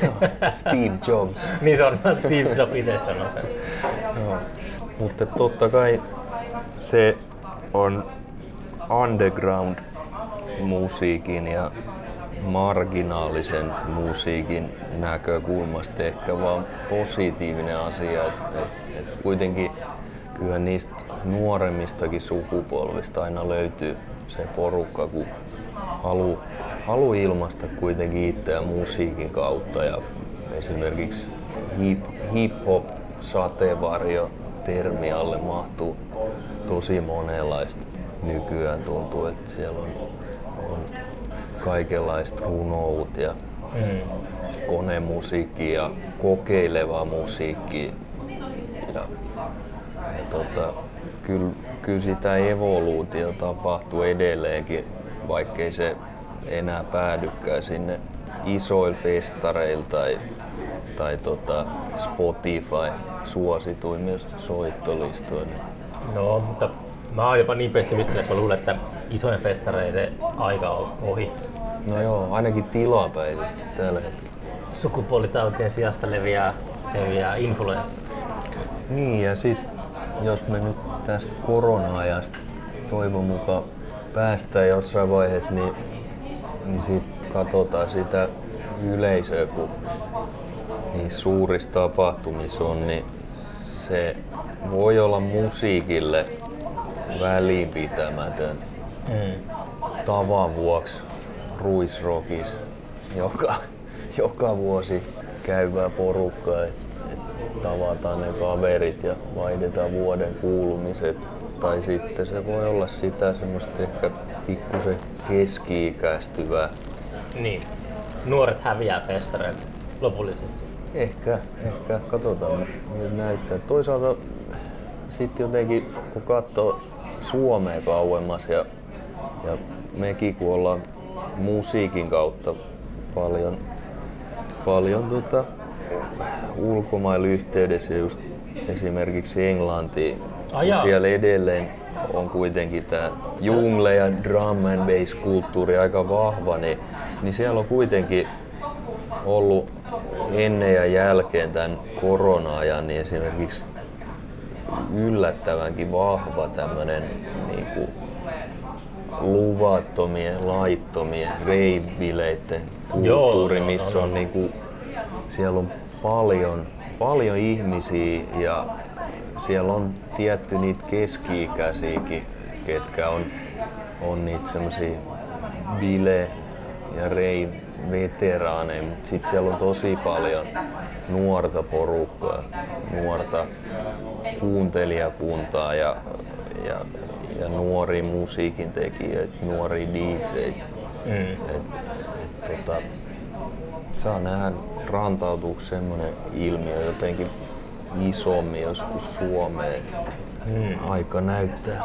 Steve Jobs. niin se on Steve Jobs itse sanoi sen. Joo. Mutta totta kai se on underground musiikin ja marginaalisen musiikin näkökulmasta ehkä vaan positiivinen asia. Et, et, et kuitenkin kyllä niistä nuoremmistakin sukupolvista aina löytyy se porukka, kun halu, halu ilmaista kuitenkin itseä musiikin kautta ja esimerkiksi hip, hip-hop sateenvarjo termi alle mahtuu tosi monenlaista. Nykyään tuntuu, että siellä on, on kaikenlaista runout ja mm. konemusiikki ja kokeileva musiikki. Ja, ja tota, kyllä, kyllä sitä evoluutio tapahtuu edelleenkin, vaikkei se enää päädykään sinne isoilla festareilla tai, tai tota Spotify suosituimmilla soittolistoilla. No, mutta mä oon jopa niin pessimistinen, että mä luulen, että isojen festareiden aika on ohi. No joo, ainakin tilapäisesti tällä hetkellä. Sukupuolitautien sijasta leviää, leviää influenssa. Niin ja sit jos me nyt tästä korona-ajasta toivon mukaan päästään jossain vaiheessa, niin, niin sit katsotaan sitä yleisöä, kun niin suurissa tapahtumissa on, niin se voi olla musiikille välinpitämätön mm. tavan vuoksi ruisrokis joka, joka vuosi käyvää porukkaa, että et tavataan ne kaverit ja vaihdetaan vuoden kuulumiset. Tai sitten se voi olla sitä semmoista ehkä pikkusen keski-ikäistyvää. Niin. Nuoret häviää festareilta lopullisesti. Ehkä, ehkä. Katsotaan miltä näyttää. Toisaalta sitten jotenkin kun katsoo Suomea kauemmas ja, ja mekin kun ollaan musiikin kautta paljon, paljon tota, ulkomailla yhteydessä just esimerkiksi Englantiin. Ajaa. Siellä edelleen on kuitenkin tämä jungle ja drum and bass kulttuuri aika vahva, niin, niin siellä on kuitenkin ollut ennen ja jälkeen tämän korona-ajan niin esimerkiksi yllättävänkin vahva tämmöinen niin kuin luvattomien, laittomien reivileiden kulttuuri, missä on niin kuin, siellä on paljon, paljon ihmisiä ja siellä on tietty niitä keski-ikäisiäkin, ketkä on, on niitä semmoisia bile- ja rei veteraaneja, mutta sitten siellä on tosi paljon nuorta porukkaa, nuorta kuuntelijakuntaa ja, ja, ja nuoria musiikin tekijöitä, nuoria DJitä. Mm. Et, et, tota, saa nähdä rantautuuko semmoinen ilmiö jotenkin isommin joskus Suomeen. Mm. Aika näyttää.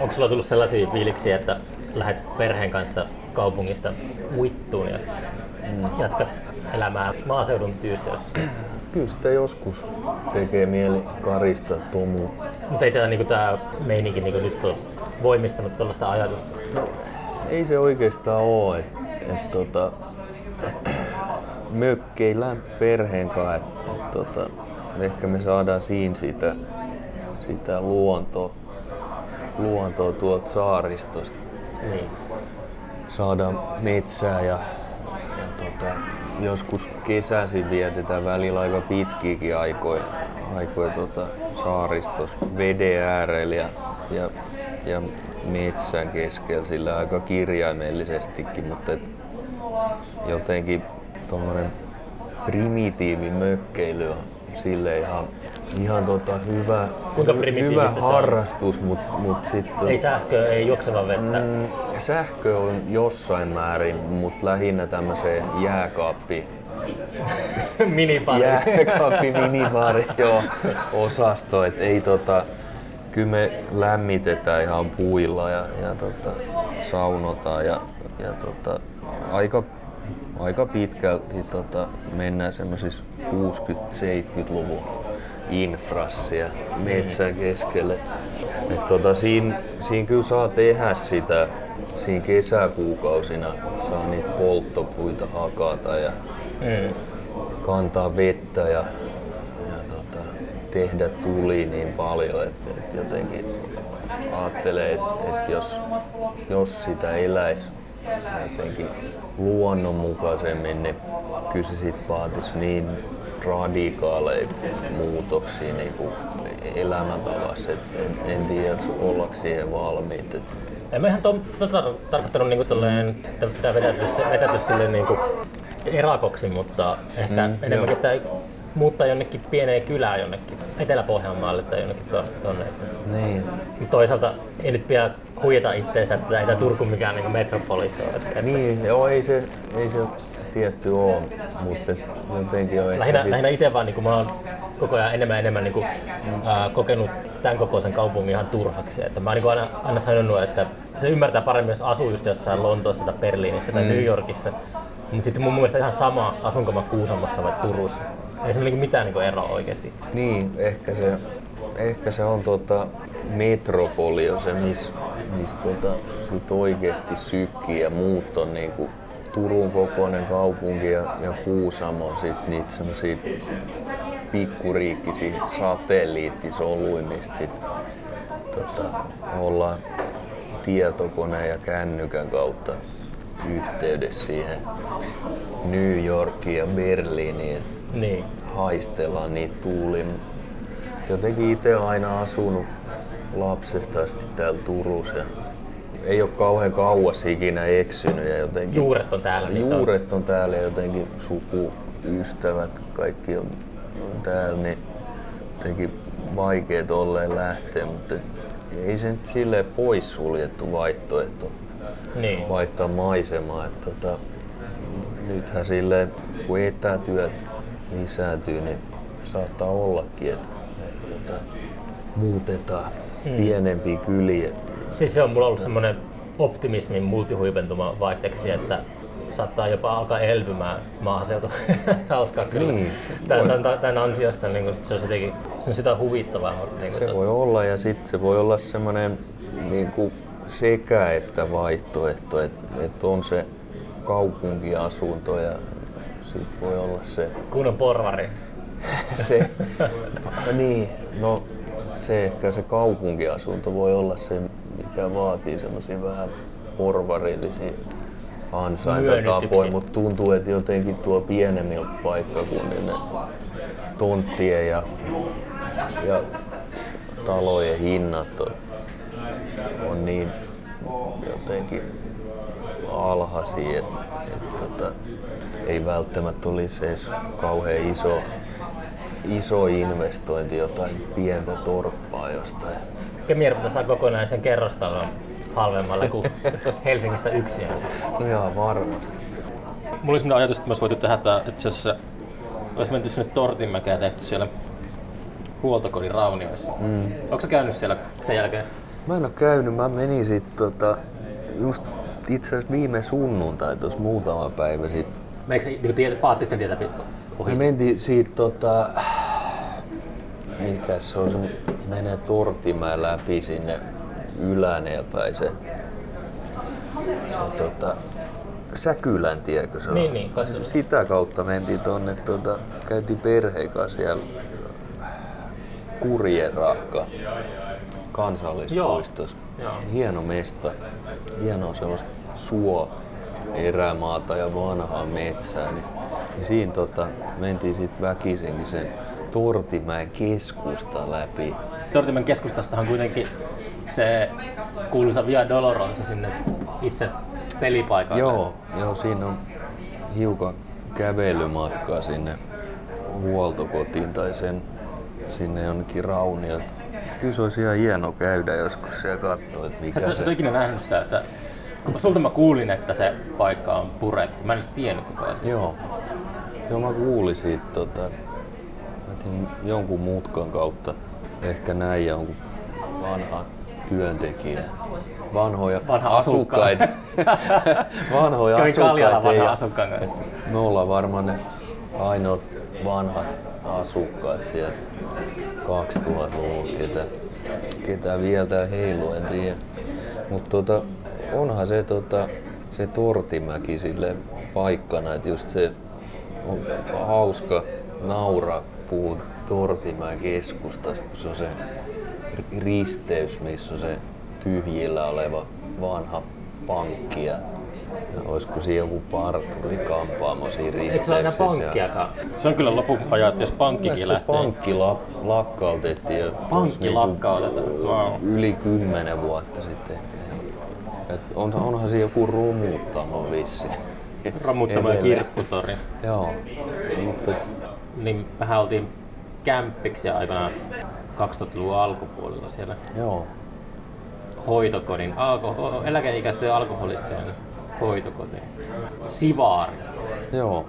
Onko sulla tullut sellaisia fiiliksiä, että lähdet perheen kanssa kaupungista uittuun ja mm. jatkat elämää maaseudun tyysiössä? Kyllä sitä joskus tekee mieli karista tomu. Mutta ei tämä niinku, tää meininki niinku, nyt ole voimistanut tuollaista ajatusta? No, ei se oikeastaan ole. Et, et, tota, mökkeillä perheen kanssa. Et, et, tota, ehkä me saadaan siinä sitä, sitä luontoa, luontoa tuolta saaristosta. Niin. Saadaan metsää ja, ja tota, joskus kesäisin vietetään välillä aika pitkiäkin aikoja, aikoja tota, saaristossa veden äärellä ja, ja, ja metsän keskellä sillä aika kirjaimellisestikin, mutta et jotenkin tuommoinen primitiivi mökkeily on sille ihan, ihan tota hyvä, hyvä harrastus, mutta mut sitten... Ei sähköä, ei juokseva vettä? Mm, sähkö on jossain määrin, mutta lähinnä tämmöiseen jääkaappi minibaari. Jääkaappi minibaari, joo, osasto. Et ei tota, kyllä me lämmitetään ihan puilla ja, ja tota, saunotaan ja, ja tota, aika aika pitkälti tota, mennään semmoisissa 60-70-luvun infrassia metsän keskelle. Et tota, siinä, siinä kyllä saa tehdä sitä siinä kesäkuukausina, saa niitä polttopuita hakata ja mm. kantaa vettä ja, ja tota, tehdä tuli niin paljon, että et jotenkin ajattelee, että, että jos, jos sitä eläisi jotenkin luonnonmukaisemmin, niin kyllä se sit vaatisi niin radikaaleja muutoksia niin kuin elämäntavassa, että en, en tiedä, ollaanko siihen valmiit. En mä ihan to, tarkoittanut niinku tolleen, että pitää vetäytyä, se- vetäytyä silleen niinku erakoksi, mutta ehkä Mm, mm, enemmänkin joo. Muuttaa jonnekin pieneen kylään jonnekin Etelä-Pohjanmaalle tai jonnekin to- tonne. niin. Toisaalta ei nyt pidä huijata itteensä, että ei tää Turku mikään niinku metropolisi ole. Että Niin, joo, ei se, ei se tietty ole, mutta jotenkin on Lähinnä, sit- lähinnä itse vaan niin mä oon koko ajan enemmän enemmän niin kuin, ää, kokenut tämän kokoisen kaupungin ihan turhaksi. Että mä oon niin aina, aina sanonut, että se ymmärtää paremmin, jos asuu just jossain Lontoossa tai Berliinissä tai mm. New Yorkissa. Mutta sitten mun mielestä ihan sama, asunko mä Kuusamossa vai Turussa. Ei se ole niin mitään niin eroa oikeasti. Niin, ehkä se, ehkä se on tota, metropoli se, missä mis, sit oikeasti sykkii ja muut on niinku Turun kokoinen kaupunki ja, ja Kuusamo on sit niitä semmosia pikkuriikkisiä satelliittisoluja, mistä sit tota, ollaan tietokoneen ja kännykän kautta yhteydessä siihen New Yorkiin ja Berliiniin. Niin. haistellaan niitä tuulia. Jotenkin itse aina asunut lapsesta asti täällä Turussa. ja Ei ole kauhean kauas ikinä eksynyt ja jotenkin Juuret on täällä. Niin se on, juuret on täällä ja jotenkin sukuystävät, kaikki on, on täällä, niin jotenkin vaikeet olleen lähteä, mutta ei se nyt silleen poissuljettu vaihtoehto niin. vaihtaa maisemaa. Että tota, nythän silleen, kun etätyöt lisääntyy, niin saattaa ollakin, että, että tota, muutetaan Hmm. pienempiä kyliä. Siis se on mulla ollut semmoinen optimismin multihuipentuma vaihteeksi, että saattaa jopa alkaa elpymään maaseutu. Hauskaa kyllä. Niin, tämän, tämän, tämän ansiosta niin kun, sit se on jotenkin se on sitä huvittavaa. Mutta, niin Se voi olla ja sitten se voi olla semmoinen niin kuin sekä että vaihtoehto, että, että on se kaupunkiasunto ja sitten voi olla se. Kunnon porvari. se, niin, no se ehkä se kaupunkiasunto voi olla se, mikä vaatii semmoisia vähän porvarillisia ansaintatapoja, mutta tuntuu, että jotenkin tuo pienemmillä paikkakunnilla tonttien ja, ja talojen hinnat on, on niin jotenkin alhaisia, että et, tota, ei välttämättä olisi edes kauhean iso, iso investointi jotain pientä torppaa jostain. Kemijärveltä saa kokonaisen kerrostalon halvemmalla kuin Helsingistä yksin. No ihan varmasti. Mulla oli sellainen ajatus, että me olisi voitu tehdä tämä, itse asiassa olisi menty sinne Tortinmäkeä ja tehty siellä huoltokodin raunioissa. Mm. Onko sä käynyt siellä sen jälkeen? Mä en oo käynyt, mä menin sit tota, just itse asiassa viime sunnuntai tuossa muutama päivä sitten. Menikö se niin tiedä, Paattisten tietä ohi? Me mentiin siitä tota, mikä se on, se menee Tortimäen läpi sinne Yläneellä päin se, se tota, Säkylän tiekö se on? Niin, niin, on. Sitä kautta mentiin tonne, tota, käytiin perheen kanssa siellä Kurjerahka kansallispuistossa. Joo. Hieno mesta, hieno sellaista suo erämaata ja vanhaa metsää. Niin, niin siinä tota, mentiin sitten väkisinkin sen Tortimäen keskusta läpi. Tortimen keskustastahan kuitenkin se kuuluisa Via Dolorosa sinne itse pelipaikalle. Joo, joo, siinä on hiukan kävelymatkaa sinne huoltokotiin tai sen sinne jonnekin raunioon. Kyllä se olisi ihan hieno käydä joskus siellä katsoa, että Sä mikä sä et se... ole ikinä nähnyt sitä, että kun sulta mä kuulin, että se paikka on purettu. Mä en edes tiennyt koko ajan. Joo. Joo, mä kuulin siitä tota, mä jonkun mutkan kautta. Ehkä näin jonkun vanha työntekijä. Vanhoja Vanha asukkaita. vanhoja Kävin asukkaita. vanhan asukkaan kanssa. Me ollaan varmaan ne ainoat vanhat asukkaat siellä 2000-luvulla, ketä, ketä vielä täällä heiluu, en tiedä. Mutta tota, onhan se, tota, se Tortimäki sille paikkana, että just se on hauska nauraa puhua Tortimäen keskustasta, kun se on se risteys, missä on se tyhjillä oleva vanha pankki ja olisiko siinä joku parturi kampaamo siinä Et se risteyksessä. pankkiakaan. Se on kyllä lopun ajat, jos pankkikin lähtee. pankki la- lakkautettiin Pankki niinku lakkautetaan. Wow. yli kymmenen vuotta sitten ehkä. Et on, onhan se joku romuttamo vissi. Romuttama ja kirpputori. Joo, mutta Niin vähän oltiin kämppiksi aikanaan 2000-luvun alkupuolella siellä joo, hoitokodin, alko- eläkeikäisten alkoholistien hoitokotiin. Sivaari. joo.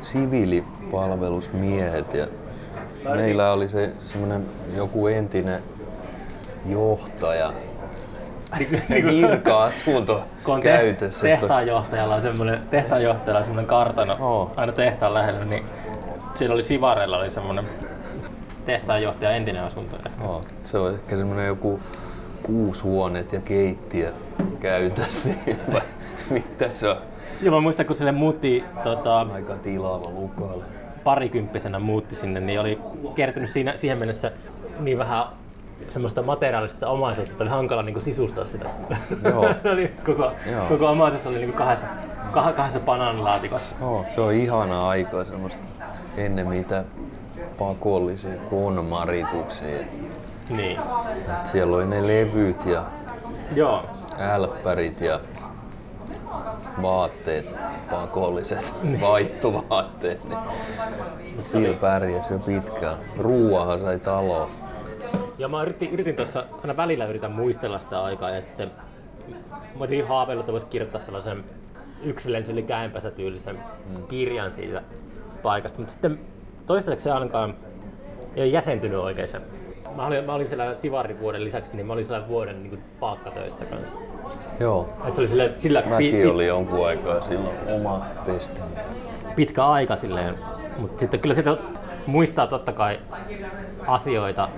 Siviilipalvelusmiehet ja meillä oli se semmoinen joku entinen johtaja, virka-asunto kun on käytössä. Te- tehtaanjohtajalla on semmoinen, tehtaanjohtajalla on semmoinen kartano Oo. aina tehtaan lähellä, niin siellä oli Sivareilla oli semmoinen tehtaanjohtaja entinen asunto. Joo, se on ehkä semmoinen joku kuusi huoneet ja keittiö käytössä. Vai Mitä se on? Ja mä muistan, kun sille muutti tota, Aika tilaava lukalle. parikymppisenä muutti sinne, niin oli kertynyt siinä, siihen mennessä niin vähän semmoista materiaalista omaisuutta, että oli hankala niin sisustaa sitä. Joo. koko, Joo. koko omaisuus oli niin kahdessa, kah, kahdessa bananilaatikossa. Joo, se on ihana aikaa semmoista ennen mitä pakollisia konmarituksia. Niin. Et siellä oli ne levyt ja Joo. älppärit ja vaatteet, pakolliset vaihtovaatteet. Niin sillä pärjäsi jo pitkään. Ruuahan sai taloon. Ja mä yritin, yritin tuossa, aina välillä yritän muistella sitä aikaa ja sitten mä olin haaveillut, että voisi kirjoittaa sellaisen yksilön yli käenpässä tyylisen kirjan siitä paikasta, mutta sitten toistaiseksi se ainakaan ei ole jäsentynyt oikein se. Mä olin, mä olin siellä Sivarin vuoden lisäksi, niin mä olin siellä vuoden niin palkkatöissä kanssa. Joo, Et se oli sille, sillä mäkin pi, oli jonkun aikaa silloin oma pesti. pitkä aika silleen, mutta sitten kyllä sitä muistaa totta kai asioita,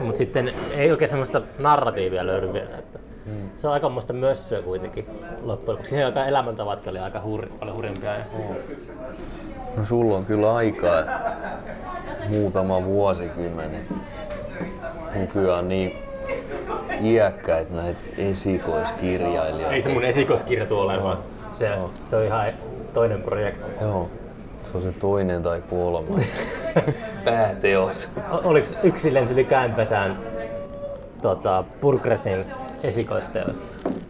mutta sitten ei oikein semmoista narratiivia löydy vielä. Että Hmm. Se on aika muista mössöä kuitenkin loppujen lopuksi. Siihen aikaan elämäntavatkin oli aika hur, paljon hurjempia. Ja... No sulla on kyllä aikaa muutama vuosikymmen. Nykyään niin iäkkäitä näitä esikoiskirjailijoita. Ei se mun esikoiskirja tuo olemaan. Se, se on ihan toinen projekti. Joo, se on se toinen tai kolmas pääteos. Oliko yksilön yli käänpesään tota, Purkresin esikoisteos?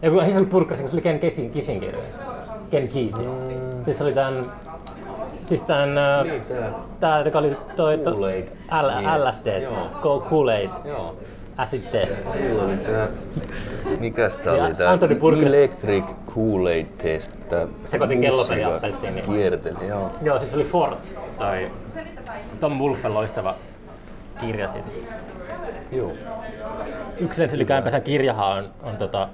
Ei kun ei se Purkresin, kun se oli Ken Kisin, Kissinger. Ken Kisin. Mm. Siis se oli tän, siis tän, äh, Niin, tää. tää, joka oli toi, to, Kool-Aid L. LSD, Kool-Aid, Joo. Acid Test. Mikäs tää Ja oli tää Anthony Burgess- Electric Kool-Aid Test. Sekoitin bussi, kellopeli joka appelsiiniin. Kierteli, joo. Joo, siis oli Fort, tai Tom Wolfen loistava kirja siitä. Joo. Yksilön yli käänpesän kirjahan on, on tota,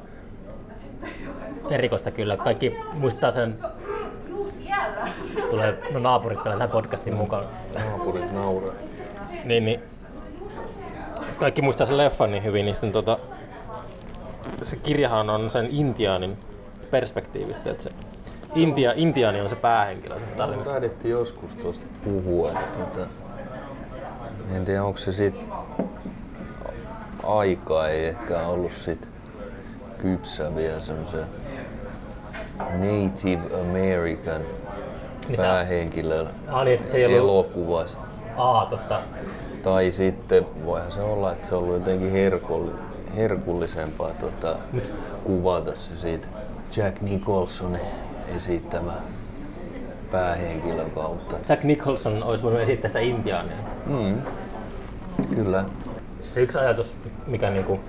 erikoista kyllä. Kaikki muistaa sen, tulee no naapurit tähän podcastin mukaan. Naapurit nauraa. Niin, niin. Kaikki muistaa sen leffan niin hyvin, niin sitten tota, se kirjahan on sen intiaanin perspektiivistä, että se Intia, intiaani on se päähenkilö sen Me tarinan. taidettiin joskus tuosta puhua, että tota, en tiedä onko se sit aika ei ehkä ollut sit kypsä vielä semmoisen Native American Mitä? päähenkilön Ah, niin, että se ei ollut... elokuvasta. Aa, totta. Tai sitten voihan se olla, että se on ollut jotenkin herkulli, herkullisempaa tota, Mut- kuvata se siitä Jack Nicholsonin esittämä päähenkilön kautta. Jack Nicholson olisi voinut esittää sitä intiaania. Mm. Kyllä. Se yksi ajatus, mikä niinku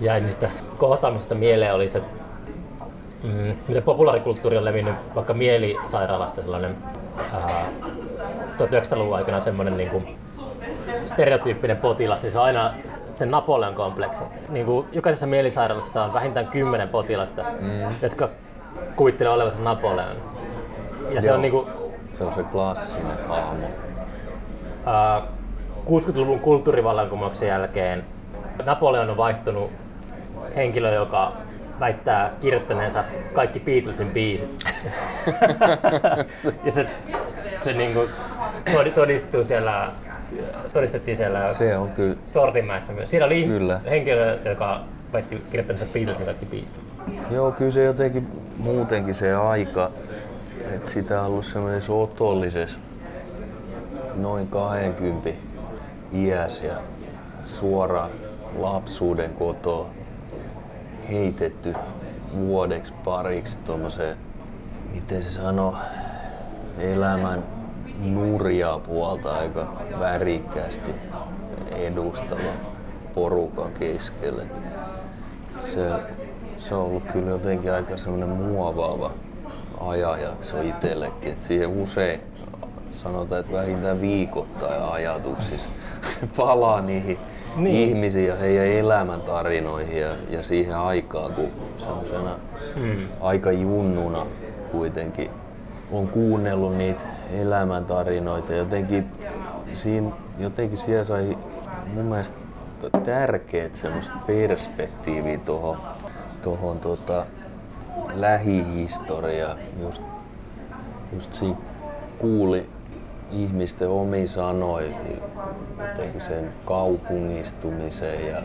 jäi niistä kohtaamisista mieleen, oli se, mm, miten populaarikulttuuri on levinnyt vaikka mielisairaalasta sellainen ää, 1900-luvun aikana semmoinen niinku stereotyyppinen potilas, niin se on aina sen Napoleon kompleksi. Niin kuin jokaisessa mielisairaalassa on vähintään kymmenen potilasta, mm. jotka kuvittelee olevansa Napoleon. Ja se Joo. on niinku, Se on se klassinen hahmo. Ää, 60-luvun kulttuurivallankumouksen jälkeen Napoleon on vaihtunut henkilö, joka väittää kirjoittaneensa kaikki Beatlesin biisit. ja se, se niinku todi- todistuu siellä todistettiin siellä Se on kyllä, Tortinmäessä myös. Siinä oli Kyllä. henkilö, joka väitti kirjoittaneensa Beatlesin kaikki biisit. joo kyllä se jotenkin muutenkin se aika, että sitä on ollut semmoisessa otollisessa noin 20 iäs ja suora lapsuuden kotoa heitetty vuodeksi pariksi tuommoiseen, miten se sanoo, elämän nurjaa puolta aika värikkäästi edustava porukan keskelle. Se, se on ollut kyllä jotenkin aika semmoinen muovaava ajanjakso itsellekin. Et siihen usein sanotaan, että vähintään viikoittain ajatuksissa se palaa niihin Niin. niin. ihmisiin ja heidän elämäntarinoihin ja, ja siihen aikaan, kun semmoisena Mm. aika junnuna kuitenkin on kuunnellut niitä elämäntarinoita. Jotenkin, siinä, jotenkin siellä sai mun mielestä tärkeät semmoista perspektiiviä tuohon tohon, tota, lähihistoriaan. Just, just siinä kuuli ihmisten omi sanoi jotenkin sen kaupungistumisen ja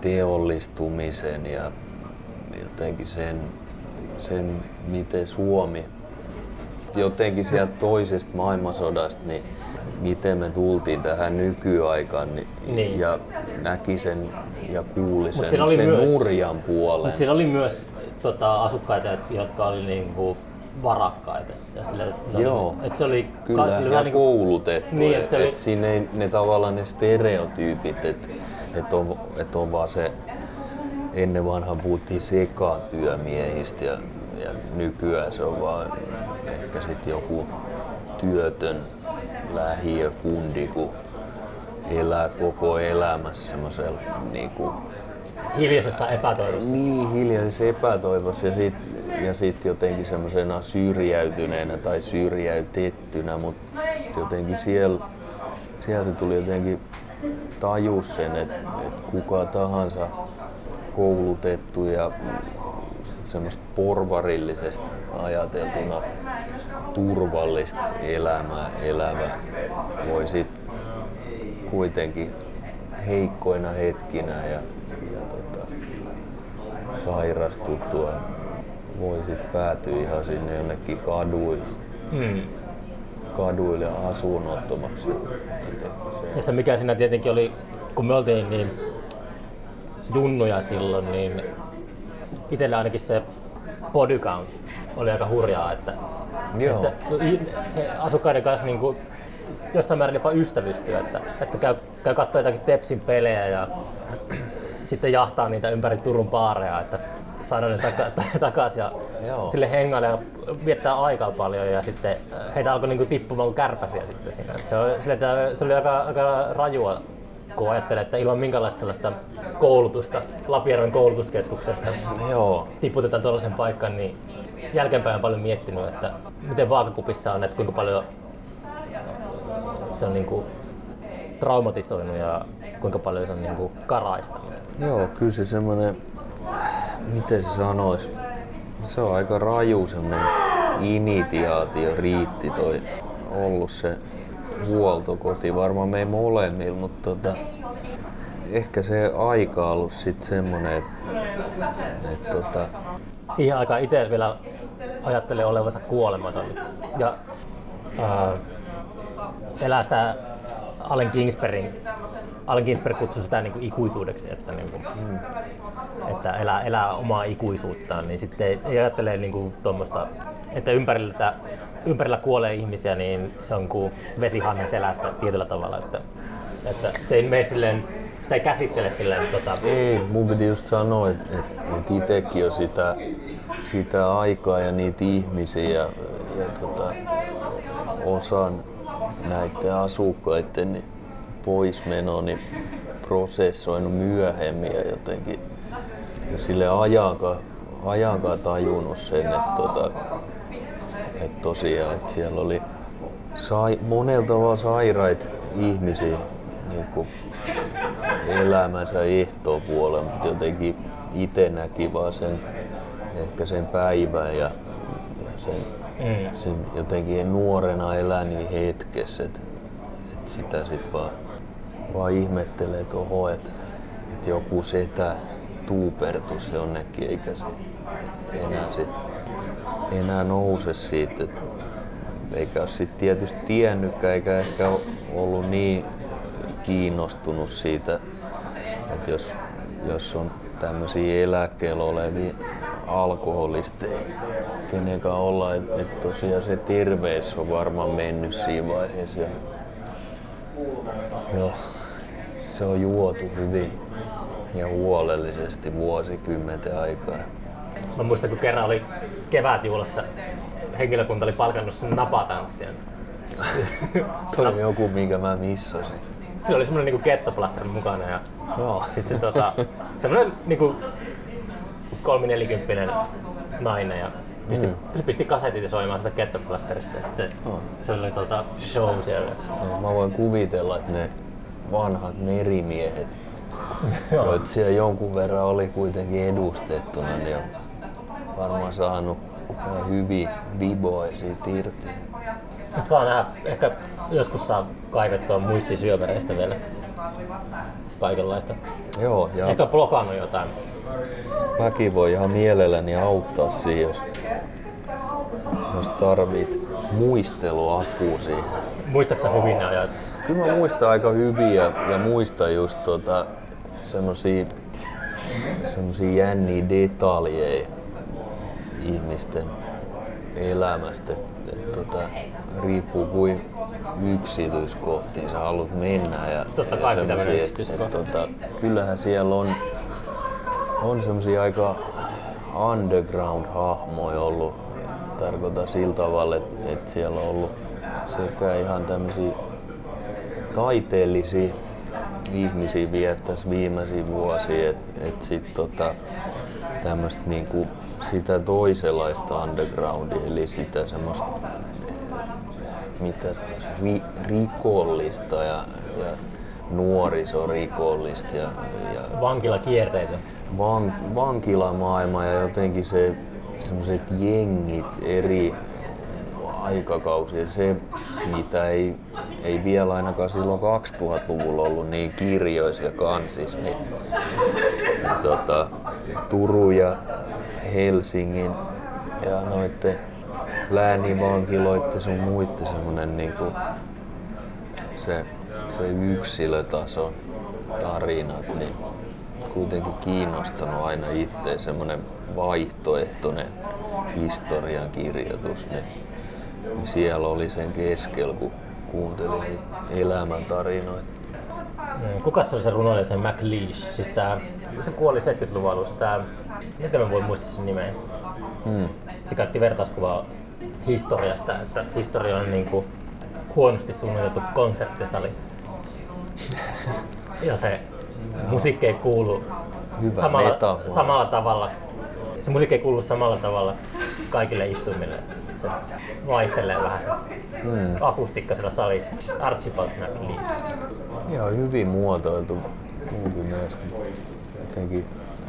teollistumisen ja jotenkin sen, sen miten Suomi jotenkin sieltä toisesta maailmansodasta, niin miten me tultiin tähän nykyaikaan niin, Niin. ja näki sen ja kuuli sen, siinä sen myös- nurjan puolen. Mutta siellä oli myös tota, asukkaita, jotka oli niinku varakkaita. Ja sillä, ne oli- Joo. Et se oli, Kyllä, se oli ja niinku, koulutettu. Niin, Niin, et oli- et siinä ei, ne tavallaan ne stereotyypit, että et on, et on vaan se, ennen vanhan puhuttiin sekatyömiehistä ja, ja nykyään se on vaan ehkä sitten joku työtön lähiökundi, kun elää koko elämässä semmoisella niinku, hiljaisessa epätoivossa. niin hiljaisessa epätoivossa ja sit, ja sit jotenkin semmoisena syrjäytyneenä tai syrjäytettynä, mutta jotenkin siellä, sieltä tuli jotenkin tajus sen, että et kuka tahansa koulutettu ja semmoista porvarillisesti ajateltuna turvallista elämää elävä voi sit kuitenkin heikkoina hetkinä ja, ja tota, sairastuttua voi sit päätyä ihan sinne jonnekin kaduille, Mm. kaduille asunnottomaksi. Ja se, se mikä siinä tietenkin oli, kun me oltiin niin junnuja silloin, niin itsellä ainakin se body count oli aika hurjaa, että, Joo. että asukkaiden kanssa niin kuin jossain määrin jopa ystävystyä, että, että käy, käy katsoa jotakin Tepsin pelejä ja sitten jahtaa niitä ympäri Turun baareja, että saada ne taka- takaisin ja Joo. sille hengailla ja viettää aikaa paljon ja sitten äh, heitä alkoi niinku tippumaan kuin kärpäsiä sitten siinä. Et se, oli, sille, että se oli aika, aika rajua, kun ajattelee, että ilman minkälaista sellaista koulutusta, Lapijärven koulutuskeskuksesta Joo, tiputetaan tuollaisen paikkaan, niin jälkeenpäin on paljon miettinyt, että miten vaakakupissa on, että kuinka paljon se on niinku traumatisoinut ja kuinka paljon se on niinku karaistanut. joo, kyllä se semmoinen, miten se sanois, se on aika raju semmoinen initiaatio riitti toi ollut se huoltokoti varmaan meidän molemmilla, mutta tota, ehkä se aika on ollut sit semmonen, että et tota, Siihen aikaan itse vielä ajattelee olevansa kuolematon. Ja ää, elää sitä Allen Kingsbergin Allen Ginsberg kutsui sitä niin kuin ikuisuudeksi, että, niin kuin, että elää, elää omaa ikuisuuttaan, niin sitten ei, ei ajattele niin tuommoista, että ympärillä, ympärillä kuolee ihmisiä, niin se on kuin vesihannen selästä tietyllä tavalla, että, että se ei mene silleen, sitä ei käsittele silleen, tota, Ei, mun piti just sanoa, että et, et itekin on sitä, sitä aikaa ja niitä ihmisiä ja, ja tota, osan näiden asukkaiden poismeno niin prosessoinut myöhemmin ja jotenkin sille ajankaan, ajankaan tajunnut sen, että, tota, että tosiaan että siellä oli sai, monella tavalla sairaita ihmisiä niin kuin elämänsä ehtoopuolella, mutta jotenkin itse näki vaan sen, ehkä sen päivän ja sen, mm, sen jotenkin nuorena elää niin hetkessä, että et sitä sit vaan, vaan ihmettelee toho, että et joku setä tuupertus jonnekin eikä se enää, sit, enää nouse siitä. Eikä ole sit tietysti tiennytkään eikä ehkä ollut niin kiinnostunut siitä, että jos, jos on tämmöisiä eläkkeellä olevia alkoholisteja, kenenkaan olla, että et tosiaan se terveys on varmaan mennyt siinä vaiheessa. Ja, joo, se on juotu hyvin ja huolellisesti vuosikymmenten aikaa. Mä muistan, kun kerran oli kevätjuhlassa, henkilökunta oli palkannut sen napatanssia. Toi on joku, minkä mä missasin. Sillä oli semmonen niinku kettoplaster mukana ja Joo. sit se tota, semmonen niinku kolminelikymppinen nainen ja pisti, mm. se pisti kasetit soimaan sitä kettoplasterista ja sit se, Oh. se oli tota show siellä. No, mä voin kuvitella, että ne vanhat merimiehet, joita siellä jonkun verran oli kuitenkin edustettuna, niin varmaan saanut ihan hyviä viboja siitä irti. Mut saa nähdä, ehkä joskus saa kaivettua muistisyövereistä vielä kaikenlaista. Joo, ja Ehkä blokannut jotain. mäkin voi ihan mielelläni auttaa siinä, jos, jos tarvit muisteluapua siihen. Muistaaksä hyvin ne ajat? Kyllä mä muistan aika hyvin ja, ja muistan just tota, semmosia, semmosia jänniä detaljeja ihmisten elämästä. Et, et, tota, riippuu kuin yksityiskohtiin sä haluat mennä. Ja, Totta ja kai pitää semmosia, mennä et- et, tota, kyllähän siellä on, on semmosia aika underground-hahmoja ollut. Tarkoitan sillä tavalla, että et siellä on ollut sekä ihan tämmöisiä taiteellisia ihmisiä viettäisi viimeisiä vuosia, että et sit tota, tämmöistä niinku sitä toisenlaista undergroundia, eli sitä semmoista mitä ri, rikollista ja, ja nuorisorikollista ja, ja Vankilakierteitä. van, vankilamaailma ja jotenkin se semmoiset jengit eri aikakausia, se mitä ei, ei vielä ainakaan silloin 2000-luvulla ollut niin kirjoissa ja kansissa, niin, niin tota, Turun ja Helsingin ja noitten läänivankiloitten sun muitten semmonen niinku se, se yksilötason tarinat, niin kuitenkin kiinnostanut aina itse semmoinen vaihtoehtoinen historian kirjoitus, niin, niin siellä oli sen keskellä, kun kuuntelin niitä elämäntarinoita. Mm, Kuka se oli se runoilija, se MacLeish? Siis tää, se kuoli 70-luvun alussa. Tää, miten mä voin muistaa sen nimeä? Hmm. Se käytti vertauskuvaa historiasta, että historia on niinku huonosti suunniteltu konserttisali. Ja se musiikki ei kuulu Hyvä samalla, samalla tavalla. Se musiikki ei kuulu samalla tavalla kaikille istumille. Se vaihtelee vähän se Hmm. akustiikka siellä salissa. Archibald MacLeish. Ihan hyvin muotoiltu munkin mielestä. Jotenkin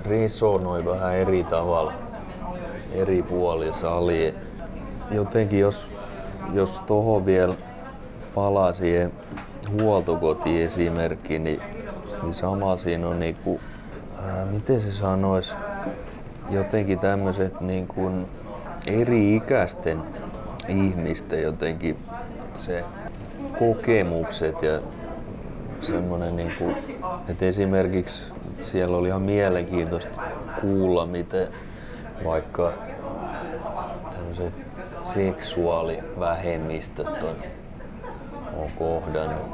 resonoi vähän eri tavalla eri puolilla salia. Jotenkin jos, jos tohon vielä palaa siihen huoltokotiin esimerkkiin, niin, niin sama siinä on niinku, ää, miten se sanois, jotenkin tämmöiset niin kuin eri-ikäisten ihmisten jotenkin se kokemukset ja semmoinen, niin kuin, että esimerkiksi siellä oli ihan mielenkiintoista kuulla, miten vaikka tämmöiset seksuaalivähemmistöt on, on kohdannut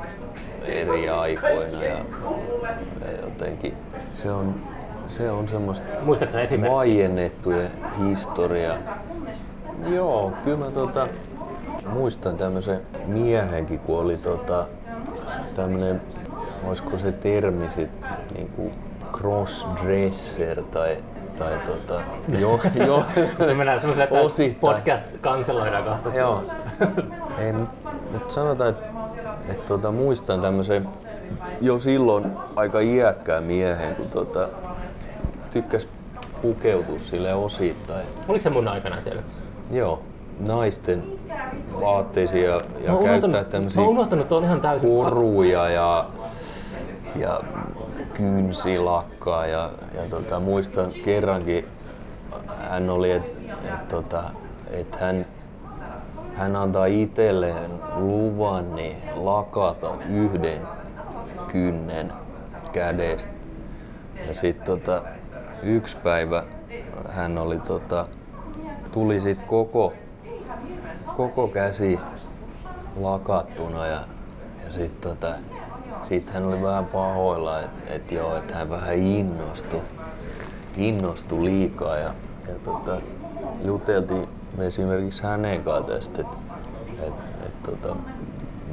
eri aikoina ja, ja jotenkin se on, se on semmoista Muistatko sä esimerkkiä? vaiennettujen historia. Joo, kyllä mä tota, muistan tämmöisen miehenkin, kun oli tota, tämmönen, olisiko se termi sit, niinku crossdresser tai, tai tota, jo, jo, Me mennään semmoiseen, että Osittain. podcast kanseloidaan kohta. Joo. Ei, mutta sanotaan, että et tota, muistan tämmöisen jo silloin aika iäkkään miehen, kun tota, tykkäs pukeutua sille osittain. Oliko se mun aikana siellä? Joo, naisten vaatteisiin ja, ja käyttää tämmöisiä koruja ja, ja kynsilakkaa ja, ja tota, muistan kerrankin hän oli, että et, tota, et hän, hän antaa itselleen luvan niin lakata yhden kynnen kädestä. Ja sitten tota, yksi päivä hän oli tota, tuli sit koko, koko käsi lakattuna ja, ja sitten tota, sit hän oli vähän pahoilla, että et joo, että hän vähän innostui, innostui liikaa ja, ja tota, juteltiin me esimerkiksi hänen kanssa tästä, että et, et, tota,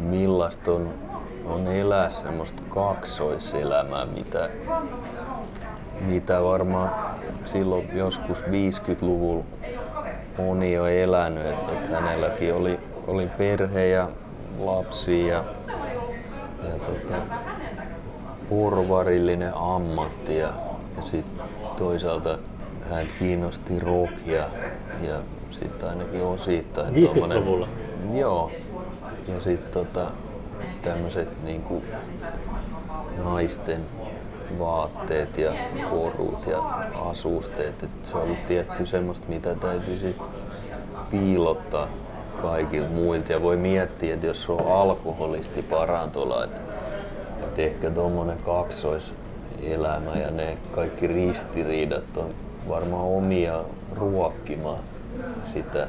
millaista on, on elää semmoista kaksoiselämää, mitä, mitä varmaan silloin joskus 50-luvulla moni jo elänyt, että et hänelläkin oli, oli perhe ja lapsi ja, ja tota, porvarillinen ammatti ja, ja sitten toisaalta hän kiinnosti rock ja, ja sitten ainakin osittain 50-luvulla? tommonen- Joo. Ja sitten tota, tämmöiset niinku naisten vaatteet ja korut ja asusteet. Et se on ollut tietty semmoista, mitä täytyy sit piilottaa kaikilta muilta. Ja voi miettiä, että jos on alkoholisti parantola, että et ehkä tuommoinen kaksoiselämä ja ne kaikki ristiriidat on varmaan omia ruokkimaan sitä,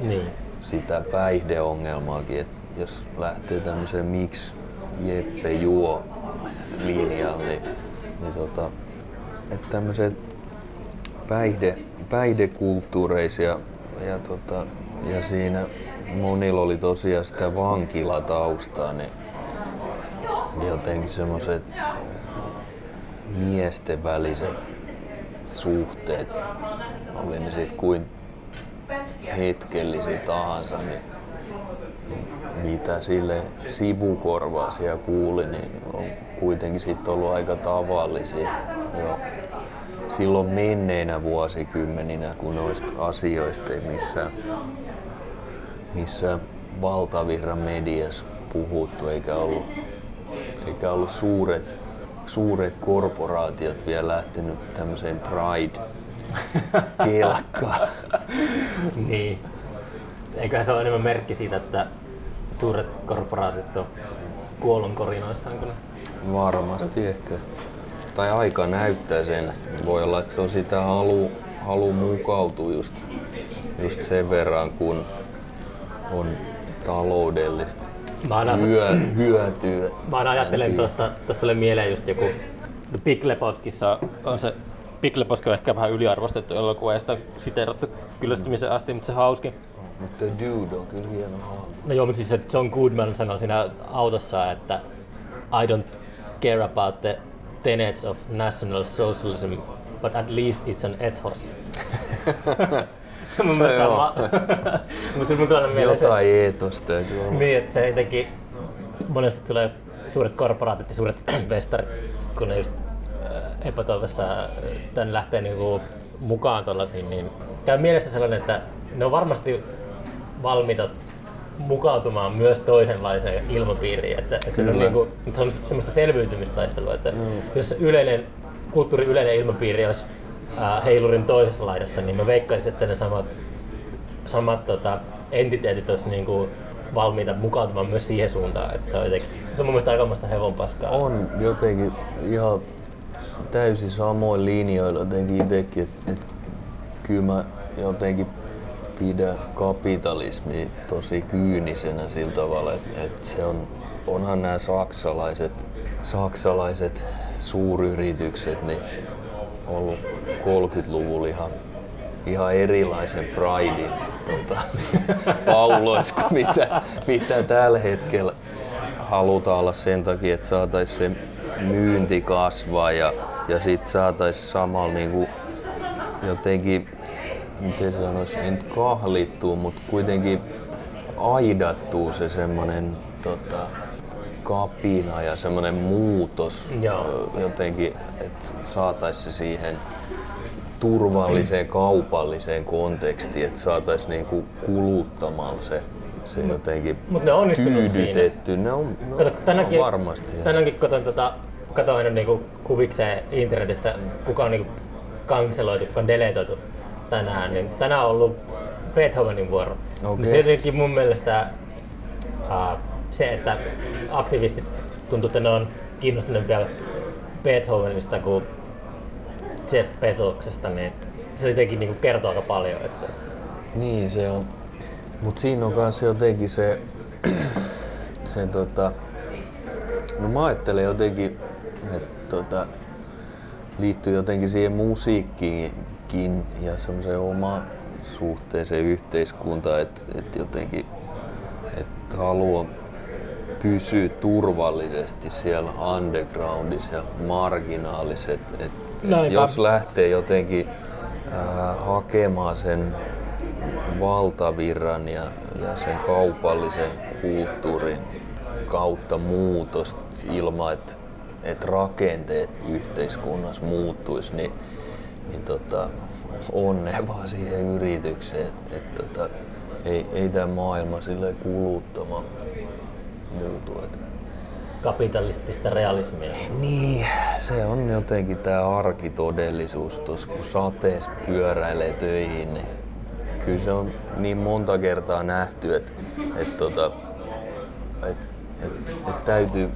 Niin. sitä päihdeongelmaakin. Et jos lähtee tämmöiseen miksi Jeppe juo linjalle, niin, niin tota, että tämmöiset päihde, päihdekulttuureisia ja, tota, ja siinä monilla oli tosiaan sitä vankilataustaa, niin, jotenkin semmoiset miesten väliset suhteet, oli ne sitten kuin hetkellisiä tahansa, niin mitä sille sivukorvaa siellä kuuli, niin on kuitenkin sitten ollut aika tavallisia. Jo silloin menneinä vuosikymmeninä, kun noista asioista ei missään, missään valtavirran mediassa puhuttu, eikä ollut, eikä ollut suuret, suuret korporaatiot vielä lähtenyt tämmöiseen Pride kelkkaan. Niin. Eiköhän se ole enemmän merkki siitä, että suuret korporaatit on kuolonkorinoissaan, kun ne Varmasti ehkä. Tai aika näyttää sen. Voi olla, että se on sitä halu, halu mukautua just, just sen verran, kun on taloudellista Mä aina, hyö, hyötyä. mä aina ajattelen tuosta, tuosta tulee mieleen just joku Big Lebowskissa on se Big Lebowski on ehkä vähän yliarvostettu elokuva ja sitä siteerattu kyllästymisen asti, mutta se hauski. Mutta Dude on kyllä hieno. No joo, mutta siis se John Goodman sanoi siinä autossa, että I don't care about the tenets of national socialism, but at least it's an ethos. se mun mielestä on ma- Mutta se mun mieleen se, Jotain eetosta täytyy olla. niin, että se jotenkin monesti tulee suuret korporaatit ja suuret vestarit, kun ne just äh, epätoivossa äh, tänne lähtee niinku mukaan tuollaisiin, niin käy mielessä sellainen, että ne on varmasti valmiita mukautumaan myös toisenlaiseen ilmapiiriin. Että, että on niinku, se on semmoista selviytymistaistelua, että jos se yleinen, kulttuuri yleinen ilmapiiri olisi heilurin toisessa laidassa, niin mä veikkaisin, että ne samat samat tota, entiteetit olisi niinku valmiita mukautumaan myös siihen suuntaan, että se on jotenkin, se on mun mielestä aikamoista hevonpaskaa. On jotenkin ihan täysin samoin linjoilla jotenkin itsekin, että et, kyllä mä jotenkin pidän kapitalismia tosi kyynisenä sillä tavalla, että et se on, onhan nämä saksalaiset, saksalaiset suuryritykset niin ollut 30-luvulla ihan, ihan erilaisen pridein tota, paulois kuin mitä, mitä tällä hetkellä halutaan olla sen takia, että saataisiin se myynti kasvaa ja, ja sitten saataisiin samalla niinku jotenkin, miten sanois, ei nyt kahlittua, mutta kuitenkin aidattuu se semmoinen tota, kapina ja semmoinen muutos Joo. jotenkin, että saataisiin se siihen turvalliseen kaupalliseen kontekstiin, että saataisiin niinku kuluttamalla se, se jotenkin Mut ne on tyydytetty. Ne on, ne Kato, tänäänkin, on varmasti. tänäänkin katon, tota, katoin niinku kuvikseen internetistä, kuka on niinku kanseloitu, kuka on deletoitu tänään, niin tänään on ollut Beethovenin vuoro. Niin se jotenkin mun mielestä uh, se, että aktivistit tuntuu, että ne on kiinnostuneempia Beethovenista kuin Jeff Bezoksesta, niin se jotenkin niinku kertoo aika paljon. Että Niin se on. Mut siinä on kans jotenkin se, se tota, no mä ajattelen jotenkin, että tota, liittyy jotenkin siihen musiikkiinkin ja semmoiseen omaan suhteeseen yhteiskuntaan, että et jotenkin että haluaa pysyä turvallisesti siellä undergroundissa ja marginaalissa. Et, et, et jos lähtee jotenkin ää, hakemaan sen valtavirran ja, ja sen kaupallisen kulttuurin kautta muutosta ilman, että et rakenteet yhteiskunnassa muuttuisi, niin, niin tota, onnea vaan siihen yritykseen, että et, tota, ei, ei tämä maailma sille kuluttama muutu. Et. kapitalistista realismia. Niin, se on jotenkin tämä arkitodellisuus tuossa, kun sateessa pyöräilee töihin, niin kyllä se on niin monta kertaa nähty, että et, tota, et, et, et täytyy,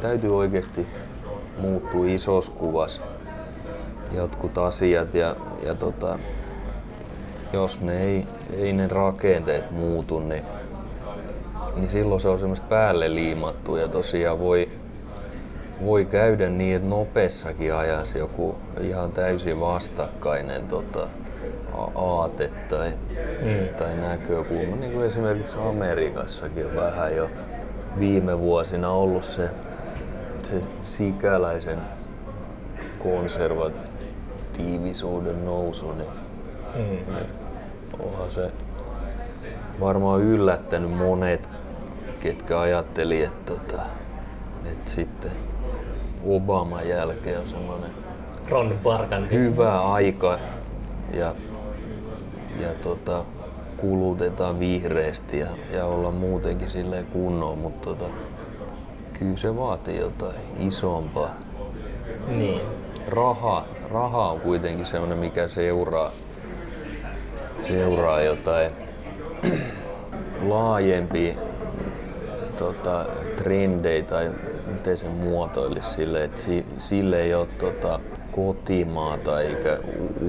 täytyy oikeasti muuttua isossa kuvassa jotkut asiat ja, ja tota, jos ne ei, ei ne rakenteet muutu, niin, niin silloin se on semmoista päälle liimattu ja tosiaan voi, voi käydä niin, että nopeassakin ajassa joku ihan täysin vastakkainen tota, aate tai, mm. tai näkökulma, niin kuin esimerkiksi Amerikassakin on vähän jo viime vuosina ollut se, se sikäläisen konservatiivisuuden nousu, niin, mm. niin onhan se varmaan yllättänyt monet, ketkä ajatteli, että, tota, että sitten Obaman jälkeen on semmoinen Ron Barkan. hyvä aika ja, ja tota, kulutetaan vihreästi ja, ja olla muutenkin silleen kunnolla, mutta tota, kyllä se vaatii jotain isompaa. Niin. Raha, raha on kuitenkin semmoinen, mikä seuraa, seuraa jotain laajempia tota, trendejä tai miten se muotoilisi sille, että si, sille ei ole tota, kotimaata eikä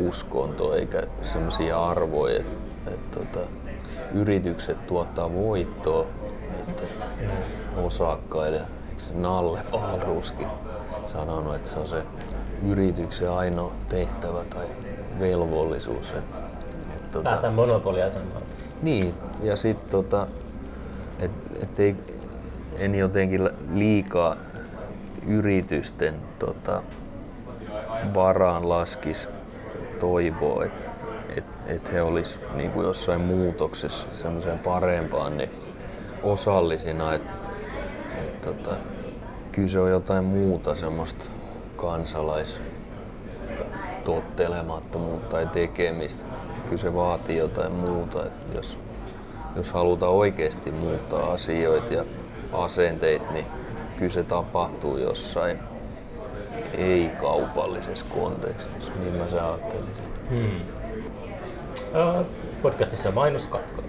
uskontoa eikä semmoisia arvoja, että et, tota, yritykset tuottaa voittoa että osakkaille. Eikö se Nalle Wahlrooskin sanonut, että se on se yrityksen ainoa tehtävä tai velvollisuus. Että, et, tota, Päästään monopoliasemaan. niin, ja sitten tota, et, et ei, en jotenkin liikaa yritysten tota, varaan laskis toivoa, että et, et he olisi niinku jossain muutoksessa semmoiseen parempaan niin osallisina. Et, et, tota, kyllä se on jotain muuta semmoista kansalais tottelemattomuutta tai tekemistä. Kyllä se vaatii jotain muuta. Että jos, jos halutaan oikeasti muuttaa asioita ja asenteita, niin kyllä se tapahtuu jossain ei-kaupallisessa kontekstissa. Niin mä se ajattelisin. Ö, Podcastissa mainoskatko.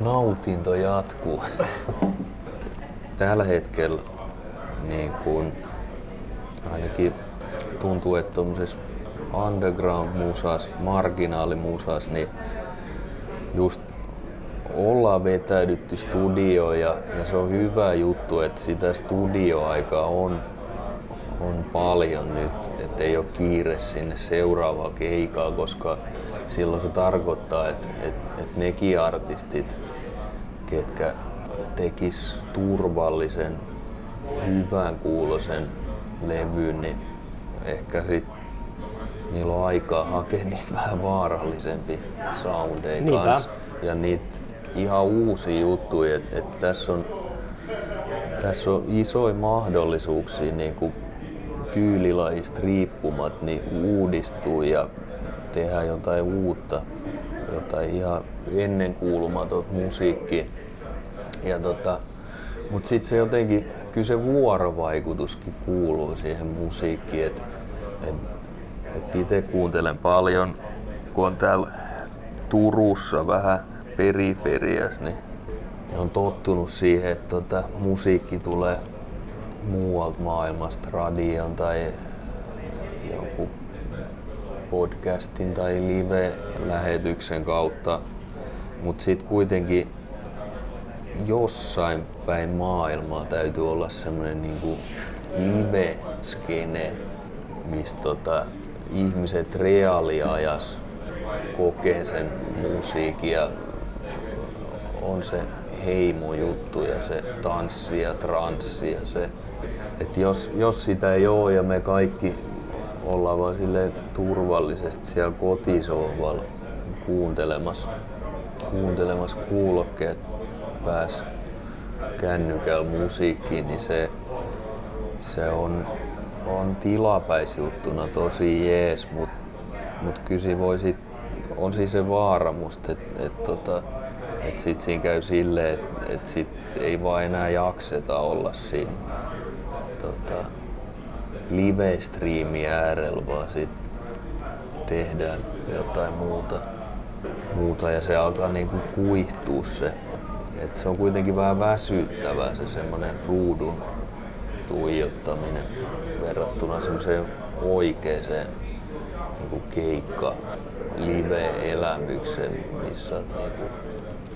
Nautinto jatkuu. Tällä hetkellä niin kun, ainakin tuntuu, että tuommoisessa underground-musas, marginaalimusas, niin just ollaan vetäydytty studioon ja, ja se on hyvä juttu, että sitä studioaikaa on, on paljon nyt, että ei ole kiire sinne seuraavaan keikkaan, koska silloin se tarkoittaa, että, että, että nekin artistit, ketkä tekis turvallisen, hyvän kuulosen levyn, niin ehkä sit niillä on aikaa hakea niitä vähän vaarallisempia soundeja kanssa. Ja niitä ihan uusia juttuja, että et tässä on, tässä on isoja mahdollisuuksia niin kuin tyylilajista riippumat niin uudistuu ja tehdä jotain uutta, jotain ihan ennenkuulumatonta musiikkia. Ja tota, mutta sitten se jotenkin, kyllä se vuorovaikutuskin kuuluu siihen musiikkiin. Et, et, et itse kuuntelen paljon, kun on täällä Turussa vähän periferias, niin on tottunut siihen, että tota, musiikki tulee muualta maailmasta, radion tai joku podcastin tai live-lähetyksen kautta. Mutta sitten kuitenkin jossain päin maailmaa täytyy olla semmoinen niinku live-skene, mistä tota, ihmiset reaaliajas kokee sen musiikin ja on se heimojuttu ja se tanssi ja transsi ja se, että jos, jos sitä ei ole ja me kaikki ollaan vaan sille turvallisesti siellä kotisohvalla kuuntelemassa, kuuntelemassa kuulokkeet pääs kännykällä musiikkiin, niin se, se on, on tilapäisjuttuna tosi jees, mutta mut kyllä voisi, on siis se vaaramus, että et, tota, et sit siinä käy silleen, että et sit ei vaan enää jakseta olla siinä tota, live-striimi äärellä, vaan sit tehdään jotain muuta, muuta. Ja se alkaa niinku kuihtua se. Et se on kuitenkin vähän väsyttävää se semmoinen ruudun tuijottaminen verrattuna semmoiseen oikeeseen niin keikka live-elämykseen, missä olet niin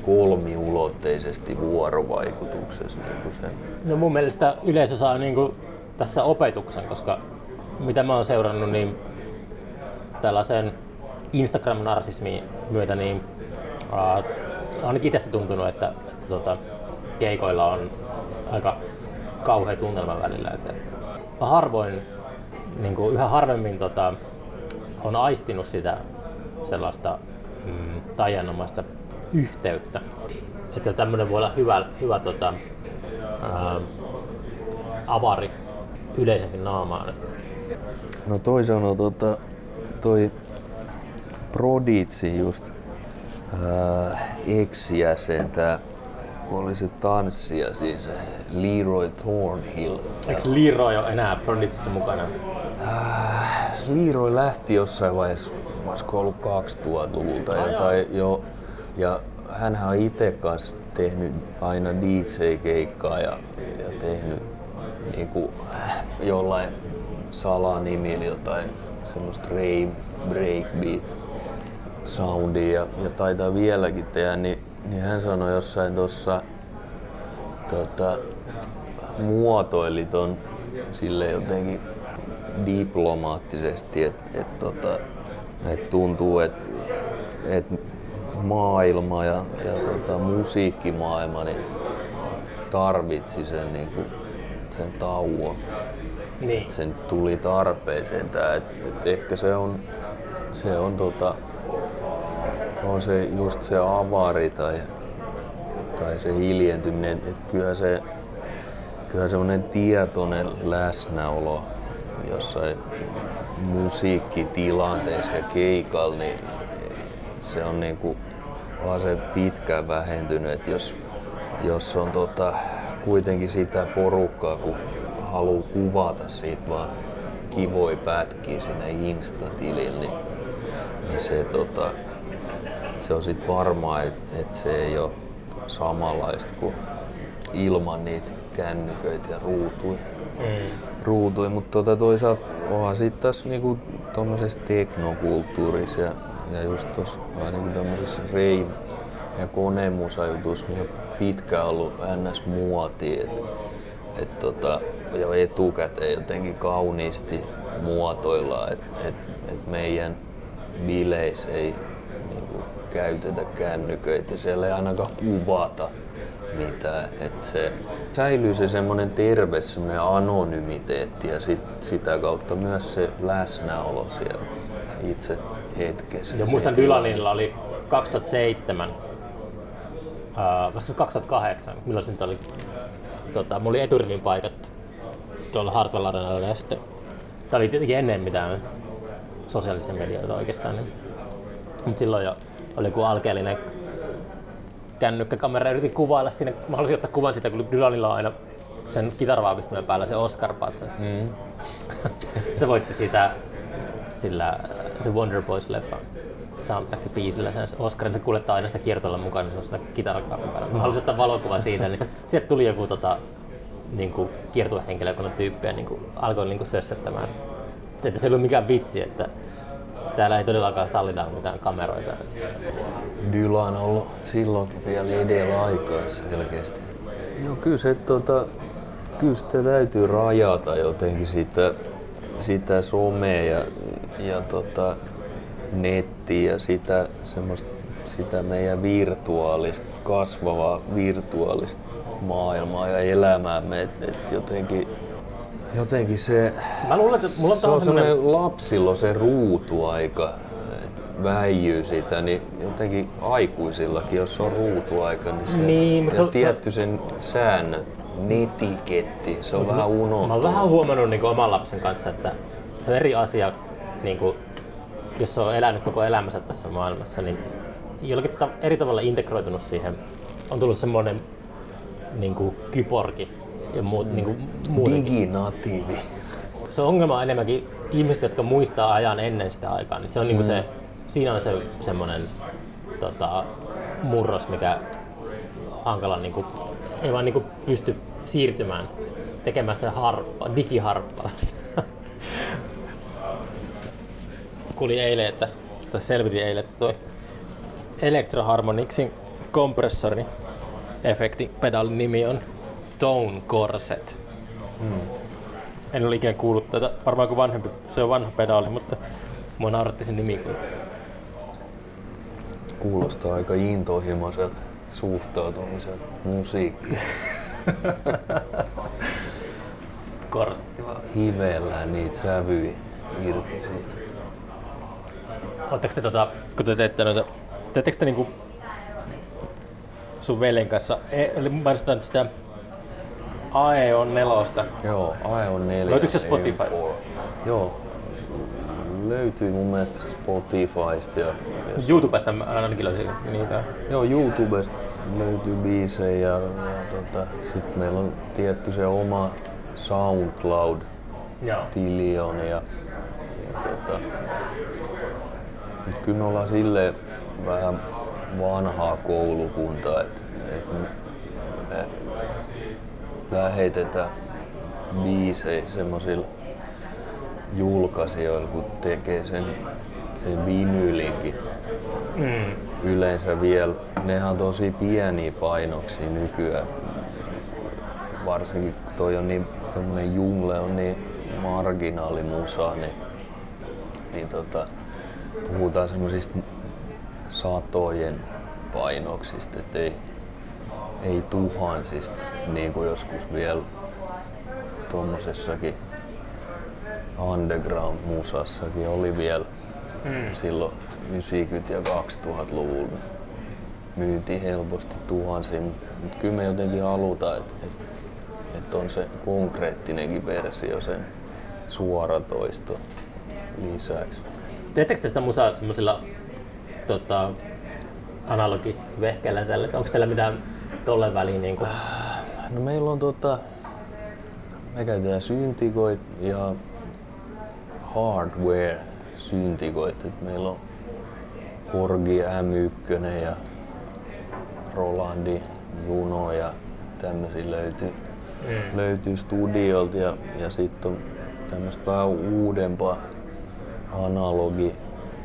kolmiulotteisesti vuorovaikutuksessa. Niin sen. No mun mielestä yleisö saa niin kuin tässä opetuksen, koska mitä mä oon seurannut, niin tällaisen Instagram-narsismin myötä, niin uh, ainakin itsestä tuntunut, että tota, keikoilla on aika kauhea tunnelma välillä. Että, että harvoin, niin kuin yhä harvemmin tota, on aistinut sitä sellaista mm, tajanomaista yhteyttä. Että tämmöinen voi olla hyvä, hyvä tota, ää, avari yleisenkin naamaan. No toi sanoo tota, toi Proditsi just ää, ex-jäsen, tää kun oli se tanssija, siis Leroy Thornhill. Eikö Leroy ole enää Proditsissa mukana? Äh, Leroy lähti jossain vaiheessa, olisiko ollut 2000-luvulta oh, jotain jo. Ja hän on itse kanssa tehnyt aina DJ-keikkaa ja, ja tehnyt niinku, jollain salanimillä jotain semmoista rave, breakbeat soundia ja, ja taitaa vieläkin tehdä, niin niin hän sanoi jossain tuossa, tota, muotoili ton sille jotenkin diplomaattisesti, että et, tota, et tuntuu, että et maailma ja, ja tota, musiikkimaailma niin tarvitsi sen, niinku, sen tauon. Niin. Et sen tuli tarpeeseen tää, et, et ehkä se on, se on tota, on se just se avari tai, tai se hiljentyminen, että kyllä se kyllä semmoinen tietoinen läsnäolo jossain musiikkitilanteessa ja keikalla, niin se on niinku vaan se pitkään vähentynyt, että jos, jos on tota, kuitenkin sitä porukkaa, kun haluaa kuvata siitä vaan kivoi pätkiä sinne Insta-tilille, niin, niin se tota, se on sitten varmaa, että et se ei ole samanlaista kuin ilman niitä kännyköitä ja ruutuja. Mm. ruutuja. Mutta tota toisaalta onhan sitten tässä niinku tuommoisessa teknokulttuurissa ja, ja just tuossa niinku tämmöisessä rein ja konemusajutus niin on pitkään ollut ns. muoti, että et tota, jo etukäteen jotenkin kauniisti muotoillaan, että et, et meidän bileissä ei käytetä kännyköitä, siellä ei ainakaan kuvata mitään. Että se säilyy se semmoinen terve semmoinen anonymiteetti ja sit, sitä kautta myös se läsnäolo siellä itse hetkessä. Ja muistan Dylanilla oli 2007, uh, 2008, milloin se nyt oli? Tota, mulla oli eturivin paikat tuolla Hartwell Arenalla ja sitten Tämä oli tietenkin ennen mitään sosiaalisia medioita oikeastaan. Niin Mutta silloin jo oli joku alkeellinen kännykkäkamera. Yritin kuvailla siinä, mä halusin ottaa kuvan siitä, kun Dylanilla on aina sen kitarvaapistimen päällä se Oscar-patsas. Mm. se voitti siitä sillä, se Wonder Boys-leffan soundtrack-biisillä sen Oscarin, se kuljettaa aina sitä kiertoilla mukana sellaisena kitarakaapin päällä. Mä halusin ottaa valokuva siitä, niin sieltä tuli joku tota, niin kuin kiertuehenkilökunnan tyyppiä niin kuin, alkoi niin kuin sössättämään. Että se ei ollut mikään vitsi, että täällä ei todellakaan sallita mitään kameroita. Dylan on ollut silloinkin vielä edellä aikaa selkeästi. No kyllä se, tota, kyllä sitä täytyy rajata jotenkin sitä, sitä somea ja, ja tota, nettiä ja sitä, semmoista, sitä meidän virtuaalista, kasvavaa virtuaalista maailmaa ja elämäämme. Et, et jotenkin, jotenkin se, Mä luulen, että mulla on se on semmoinen... semmoinen lapsilla se ruutuaika väijyy sitä, niin jotenkin aikuisillakin, jos on ruutuaika, niin se Niin, se on- tietty sen säännöt, netiketti, se on vähän Mä oon unohtunut. vähän huomannut niin oman lapsen kanssa, että se on eri asia, niin kuin, jos se on elänyt koko elämänsä tässä maailmassa, niin jollakin ta- eri tavalla integroitunut siihen. On tullut semmoinen niin kuin kyborgi ja muu, niin kuin, muutenkin. Diginatiivi. Se ongelma on enemmänkin ihmiset, jotka muistaa ajan ennen sitä aikaa, niin se on niin kuin se, siinä on se semmoinen tota, murros, mikä hankala, niin kuin, ei vaan niin pysty siirtymään, tekemään sitä harppaa, digiharppausta. Kuulin eilen, että, tai selvitin eilen, että toi Electro Harmonicsin kompressori efektipedaalin nimi on Tone Corset. En ole ikinä kuullut tätä. Varmaan kuin vanhempi, se on vanha pedaali, mutta mua nauratti sen nimi. Kuulostaa aika intohimoiselta suhtautumiselta musiikkiin. Korsetti vaan. Hivellään niitä sävyjä irti siitä. Oletteko te, tota, kun te teette noita, teettekö te niinku sun veljen kanssa, e, eli mainistetaan sitä AE on nelosta. Joo, AE on 4. Löytyykö se Spotifysta? Joo. Löytyy mun mielestä Spotifysta ja, ja YouTubesta ainakin löysin niitä. Joo, YouTubesta löytyy biisejä ja, ja tota, sitten meillä on tietty se oma SoundCloud-tili ja, ja tota, kyllä me ollaan silleen vähän vanhaa koulukuntaa, että et me, me lähetetään biisejä semmoisilla julkaisijoilla, kun tekee sen, sen vinyylinkin Mm. Yleensä vielä, nehän on tosi pieniä painoksia nykyään. Varsinkin toi on niin, tommonen jungle on niin marginaalimusa, niin, niin tota, puhutaan semmosista satojen painoksista, et ei, ei tuhansista, niin kuin joskus vielä tuommoisessakin underground-musassakin oli vielä Mm. silloin 90- ja 2000-luvulla myytiin helposti tuhansia, mutta kyllä me jotenkin halutaan, että et, et on se konkreettinenkin versio sen suoratoisto lisäksi. Teettekö te sitä musaa semmoisilla tota, analogivehkeillä tällä? Onko teillä mitään tolle väliin? Niin kuin, No meillä on tota, me käytetään syntikoit ja hardware syntikoit. Et meillä on Korgi M1 ja Rolandi Juno ja tämmöisiä löytyy, mm. löytyy studiolta ja, ja sitten on tämmöistä vähän uudempaa analogi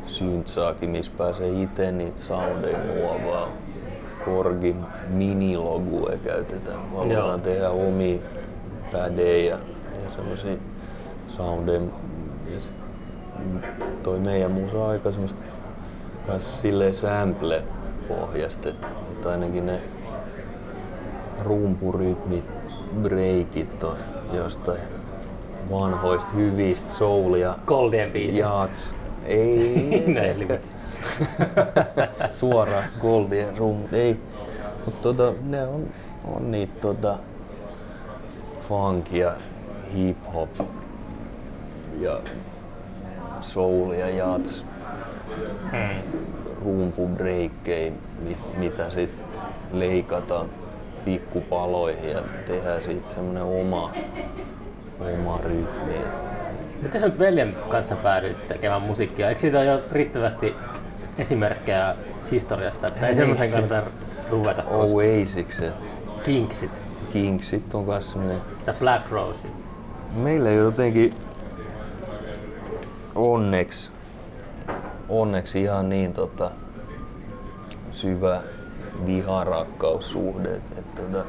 syntsaakin, missä pääsee itse niitä soundeja muovaa. Korgi minilogue käytetään, halutaan Joo. tehdä omia pädejä ja semmosia soundeja. Ja sit toi meidän musa on aika semmoista kans silleen sample pohjasta, että et ainakin ne rumpurytmit, breakit on jostain vanhoista hyvistä soul ja Goldien biisistä. jaats. Ei, vitsi. suoraan Goldien rum. Ei, mutta tota, ne on, on niitä tota, funk ja hip hop ja soul ja jazz Mm. rumpubreikkejä, mitä sitten leikataan pikkupaloihin ja tehdään siitä semmoinen oma, oma rytmi. Miten sä nyt veljen kanssa päädyit tekemään musiikkia? Eikö siitä ole jo riittävästi esimerkkejä historiasta, että ei semmoisen kannata ruveta koskaan? Oasiksi. Kinksit, Kingsit on myös semmoinen The Black Rose. Meillä jotenkin onneksi, onneksi ihan niin tota, syvä viharakkaussuhde. Että, tota,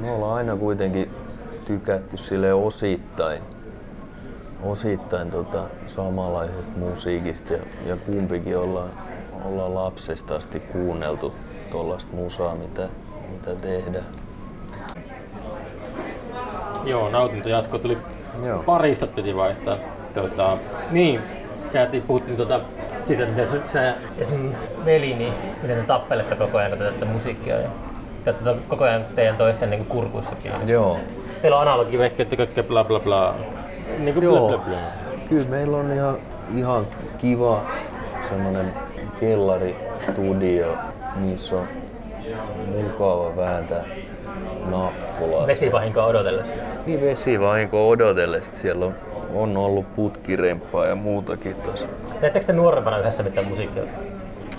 me ollaan aina kuitenkin tykätty sille osittain, osittain tota, samanlaisesta musiikista ja, ja kumpikin ollaan, ollaan lapsesta asti kuunneltu tuollaista musaa, mitä, mitä tehdään. Joo, nautinto jatko tuli Joo. parista piti vaihtaa. Tota, niin, jäätiin, puhuttiin tota, siitä, että miten sä ja sun veli, niin miten te tappelette koko ajan, kun te teette musiikkia ja te olette koko ajan teidän toisten niin kurkuissa kiinni. Joo. Teillä on analogivehkeet ja kaikkea bla bla bla. Niin kuin Joo. bla bla bla. Kyllä meillä on ihan, ihan kiva semmonen kellaristudio, missä on mukava vääntää nappulaa. Vesivahinkoa odotellessa. Niin vesivahinko odotellessa. Siellä on, on ollut putkiremppaa ja muutakin tossa. Teettekö te nuorempana yhdessä mitään musiikkia?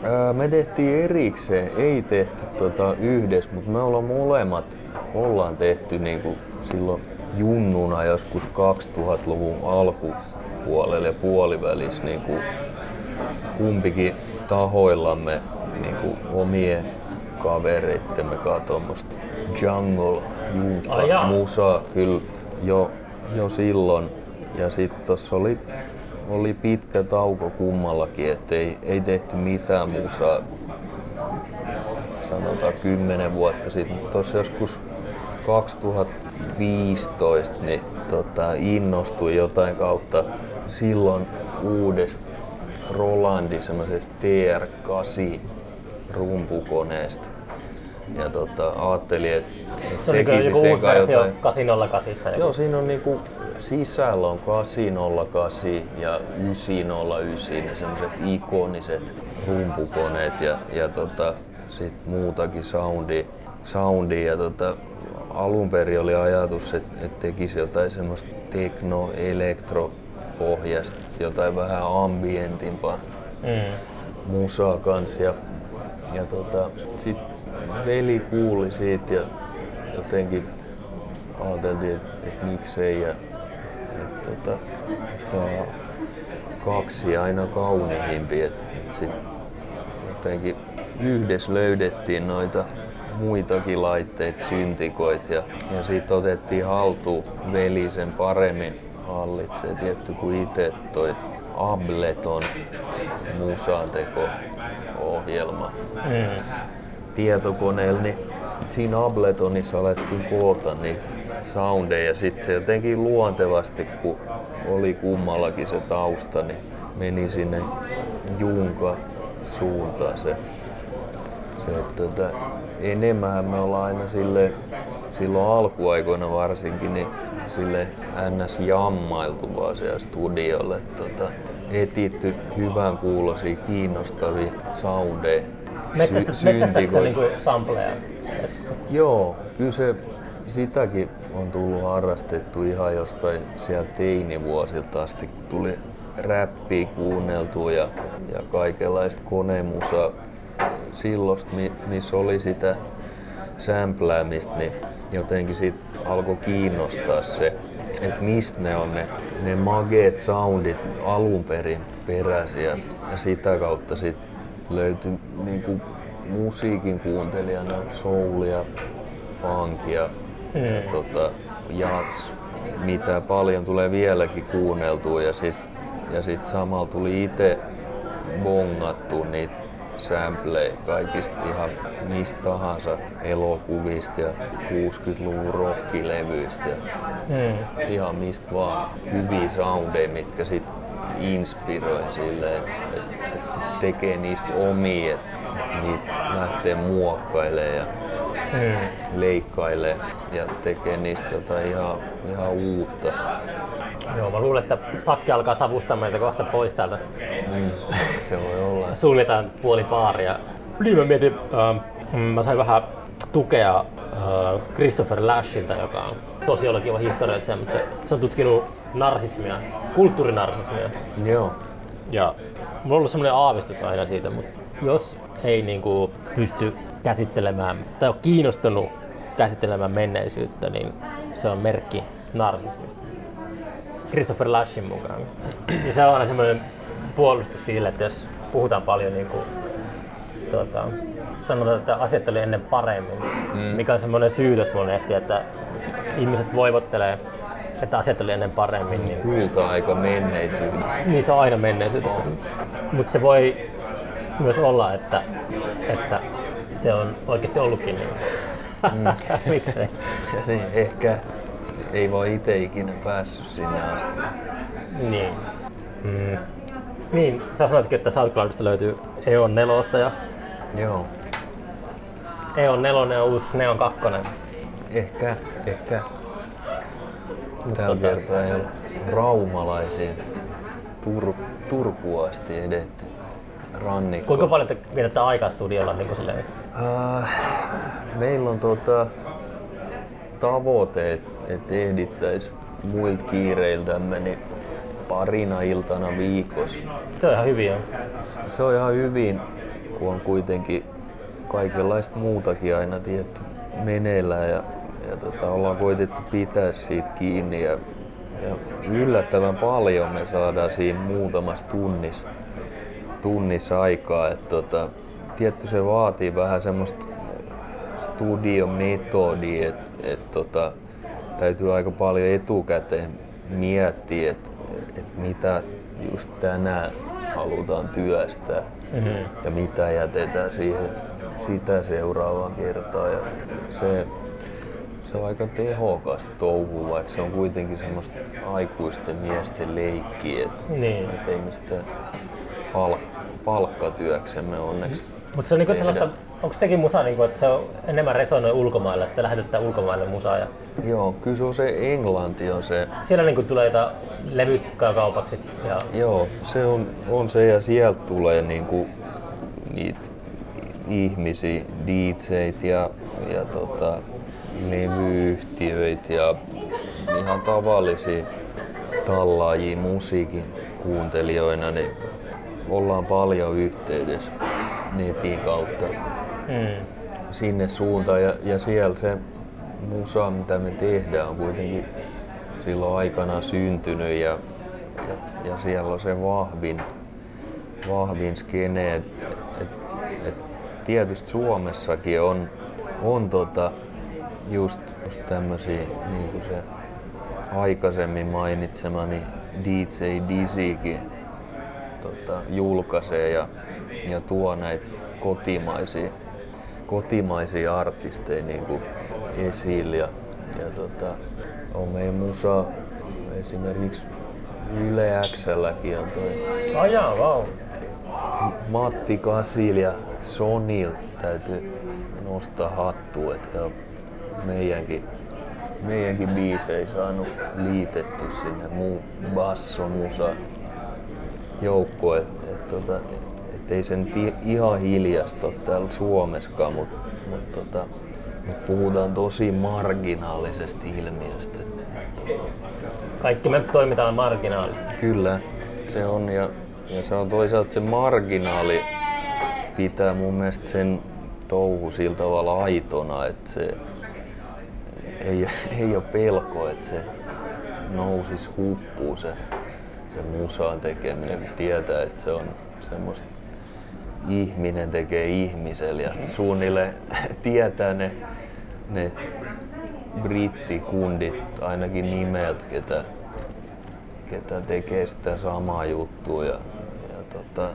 Ää, me tehtiin erikseen, ei tehty tota yhdessä, mutta me ollaan molemmat ollaan tehty niinku silloin junnuna joskus 2000-luvun alkupuolella ja puolivälissä niinku kumpikin tahoillamme niinku omien kavereittemme kanssa tuommoista jungle musaa kyllä jo, jo silloin. Ja sitten tuossa oli, oli pitkä tauko kummallakin, ettei ei tehty mitään musaa sanotaan 10 vuotta sitten. Mutta tuossa joskus 2015 niin tota, innostui jotain kautta silloin uudesta Rolandi semmoisesta TR8 rumpukoneesta. Ja tota, ajattelin, että et Se oli kyllä joku uusi versio jotain. 808. Joo, siinä on niinku sisällä on 808 ja 909, ne semmoset ikoniset rumpukoneet ja, ja tota, sit muutakin soundi, soundi ja tota, alun perin oli ajatus, että et tekisi jotain semmoista tekno, elektro pohjasta, jotain vähän ambientimpaa Mm. musaa kans ja, ja tota, sit veli kuuli siitä ja jotenkin ajateltiin, että et miksei ja tota, saa kaksi aina kauniimpi, että et sit jotenkin yhdessä löydettiin noita muitakin laitteita, syntikoit ja, ja sitten otettiin haltuun veli sen paremmin hallitsee tietty kuin itse toi Ableton musanteko-ohjelma Mm. tietokoneella, niin siinä Abletonissa alettiin koota niitä soundeja ja sitten se jotenkin luontevasti, kun oli kummallakin se tausta, niin meni sinne junka suuntaan se. se että tota, enemmän me ollaan aina sille, silloin alkuaikoina varsinkin, niin sille ns. jammailtu vaan siellä studiolle. Tota, etitty hyvän kuulosia, kiinnostavia soundeja. Metsästä, sy- metsästätkö niinku sampleja? Joo, kyllä se sitäkin on tullut harrastettu ihan jostain sieltä teinivuosilta asti, tuli räppiä kuunneltua ja, ja kaikenlaista konemusaa silloista, mi- missä oli sitä sämpläämistä, niin jotenkin sit alkoi kiinnostaa se, että mistä ne on ne, ne mageet soundit alun perin peräisin ja, ja sitä kautta sit löytyi niinku musiikin kuuntelijana soulia, funkia. Ja tota, jats, mitä paljon tulee vieläkin kuunneltua ja sit, ja sit samalla tuli itse bongattu niitä sampleja kaikista ihan mistä tahansa elokuvista ja 60-luvun rockilevyistä ja Mm. ihan mistä vaan hyviä soundeja, mitkä sit inspiroi sille, että et, tekee niistä omia, että et niitä lähtee muokkailemaan ja Mm. leikkailee ja tekee niistä jotain ihan, ihan uutta. Joo, mä luulen, että sakki alkaa savustaa meitä kohta pois täältä. Mm, se voi olla. Suljetaan puoli baaria. Niin mä mietin, äh, mä sain vähän tukea äh, Christopher Lashilta, joka on sosiologi ja historioitsija, mutta se, se on tutkinut narsismia, kulttuurinarsismia. Joo. Ja mulla on ollut semmoinen aavistus aina siitä, mutta jos ei niinku pysty käsittelemään tai ole kiinnostunut käsittelemään menneisyyttä, niin se on merkki narsismista. Christopher Lashin mukaan. Ja se on aina semmoinen puolustus sille, että jos puhutaan paljon niin kuin, tuota, sanotaan, että asiat oli ennen paremmin, mm. mikä on semmoinen syytös monesti, että ihmiset voivottelee, että asiat oli ennen paremmin. Niin, Kulta-aika menneisyydessä. niin se on aina menneisyydessä. Mutta se voi myös olla, että, että se on oikeasti ollutkin niin. Mm. Miksei? niin, ehkä ei voi itse ikinä päässyt sinne asti. Niin. Mm. Niin, sä sanoitkin, että SoundCloudista löytyy EON nelosta ja Joo. EON nelonen on uusi Neon kakkonen. Ehkä, ehkä. Tällä tota- kertaa ei ole raumalaisia. Tur, Turkuun asti edetty. Rannikko. Kuinka paljon te vietätte aikaa studiolla niin kuin silleen? Äh, meillä on tota, tavoite, että et ehdittäis muilta kiireiltämme niin parina iltana viikossa. Se on ihan hyvin. Se on ihan hyvin, kun on kuitenkin kaikenlaista muutakin aina tietty meneillään ja, ja tota, ollaan koitettu pitää siitä kiinni ja, ja yllättävän paljon me saadaan siinä muutamassa tunnissa, tunnissa aikaa. Et, tota, tietty se vaatii vähän semmoista studiometodia, että et, tota, täytyy aika paljon etukäteen miettiä, että et mitä just tänään halutaan työstää Mm-hmm. ja mitä jätetään siihen sitä seuraavaan kertaan. Ja se, se on aika tehokasta touhua, vaikka se on kuitenkin semmoista aikuisten miesten leikkiä, että Niin. et ei mistään pal- palkkatyöksemme onneksi. Mutta se on niinku sellaista, onko tekin musa, niinku, että se on enemmän resonoi ulkomaille, että lähetetään ulkomaille musaa ja Joo, kyllä se on se englanti on se, siellä niinku tulee jotain levykkaa kaupaksi ja joo, se on, on se ja sieltä tulee niinku niitä ihmisiä, DJt ja, ja tota, levyyhtiöitä ja ihan tavallisia tallaajia musiikin kuuntelijoina, niin ollaan paljon yhteydessä netin kautta mm. sinne suuntaan ja, ja siellä se musa, mitä me tehdään, on kuitenkin silloin aikana syntynyt ja, ja, ja siellä on se vahvin, vahvin skene. Et, et, et tietysti Suomessakin on, on tota, just, just tämmöisiä, niin kuin se aikaisemmin mainitsemani DJ Dizzykin tota, julkaisee ja, ja tuo näitä kotimaisia, kotimaisia artisteja niin kuin esille. Ja, ja tota, on meidän musa esimerkiksi Yle Xlläkin on toi Ai jaa, vau. Matti Kasil ja Sonil täytyy nostaa hattua, että meidänkin, meidänkin biisei saanut liitetty sinne muu bassomusa joukko, että et, tota, ei sen ti- ihan hiljasta ole täällä Suomessakaan, mutta mut, tota, mut puhutaan tosi marginaalisesta ilmiöstä. Kaikki me toimitaan marginaalissa. Kyllä, se on ja, ja se on toisaalta se marginaali pitää mun mielestä sen touhu sillä tavalla aitona, että se ei, ei ole pelko, että se nousis huppuu se, se musaan tekeminen, kun tietää, että se on semmoista ihminen tekee ihmisellä ja suunnilleen tietää ne, ne brittikundit ainakin nimeltä, ketä, ketä tekee sitä samaa juttua ja, ja tota,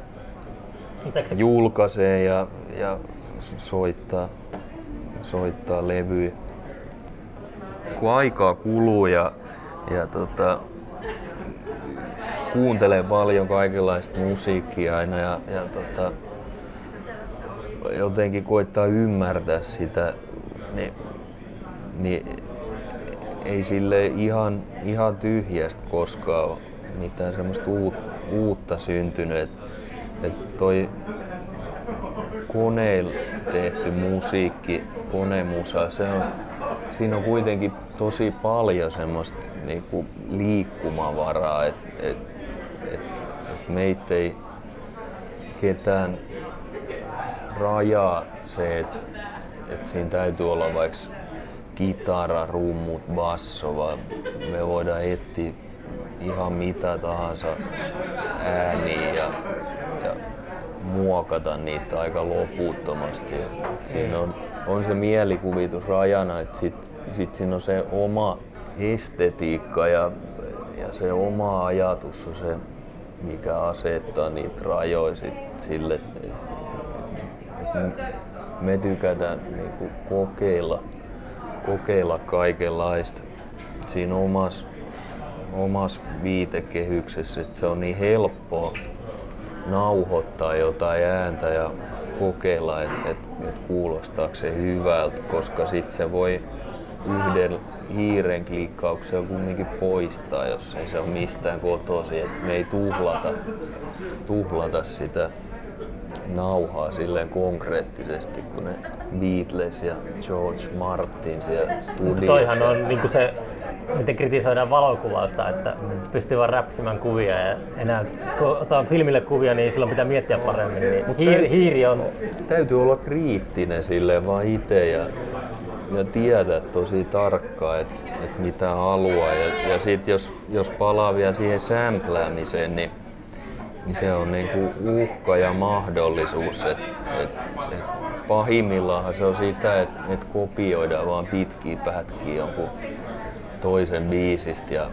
se julkaisee ja, ja soittaa, soittaa levyjä. Kun aikaa kuluu ja, ja tota, kuuntelee paljon kaikenlaista musiikkia aina ja, ja tota, jotenkin koittaa ymmärtää sitä, niin, niin ei sille ihan, ihan tyhjästä koskaan ole mitään semmoista uut, uutta syntynyt. Et, et toi koneilla tehty musiikki, konemusa, se on, siinä on kuitenkin tosi paljon semmoista niinku liikkumavaraa, että et, et, et meitä ei ketään rajaa se, että et siinä täytyy olla vaikka kitara, rummut, basso, vaan me voidaan etsiä ihan mitä tahansa ääniä ja, ja muokata niitä aika loputtomasti. Et, et siinä on, on se mielikuvitus rajana, että sit, sit siinä on se oma estetiikka ja, ja se oma ajatus on se, mikä asettaa niitä rajoja sit sille, me tykätään niinku kokeilla, kokeilla kaikenlaista siinä omassa omas viitekehyksessä, että se on niin helppoa nauhoittaa jotain ääntä ja kokeilla, että et, et kuulostaako se hyvältä, koska sitten se voi yhden hiiren klikkauksella kumminkin poistaa, jos ei se ole mistään kotoisin. Et me ei tuhlata, tuhlata sitä nauhaa silleen konkreettisesti kuin ne Beatles ja George Martin siellä studiossa. Toihan on niinku se, miten kritisoidaan valokuvausta, että pystyy vaan räpsimään kuvia ja enää kun otetaan filmille kuvia, niin silloin pitää miettiä paremmin. Niin hiiri, hiiri on... Täytyy olla kriittinen silleen vaan itse ja, ja tietää tosi tarkkaan, että et mitä haluaa. Ja, ja sitten jos, jos palaa vielä siihen sämpläämiseen, niin niin se on niinku uhka ja mahdollisuus. Et, et, et pahimmillaan se on sitä, että et kopioidaan vaan pitkiä pätkiä jonkun toisen biisistä ja,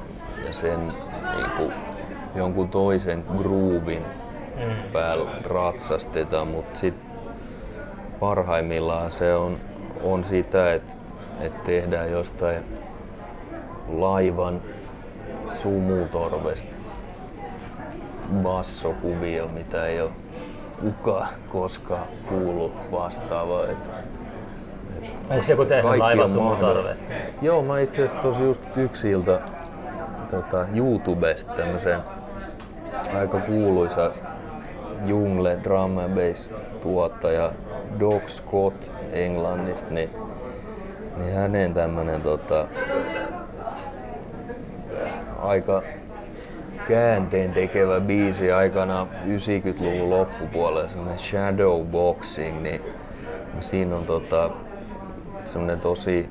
ja sen niinku, jonkun toisen groovin mm. päällä ratsastetaan, mutta sitten parhaimmillaan se on, on sitä, että et tehdään jostain laivan sumutorvesta bassokuvio, mitä ei ole kukaan koskaan kuullut vastaavaa. Et, et Onko joku tehnyt laivan sumutorvesta? Joo, mä itse asiassa tosi just yksi ilta tota, YouTubesta tämmöisen aika kuuluisa Jungle Drum and Bass tuottaja Doc Scott Englannista, niin, niin hänen tämmönen tota, aika käänteen tekevä biisi aikana 90-luvun loppupuolella, semmoinen shadow boxing, niin, siinä on tota, semmoinen tosi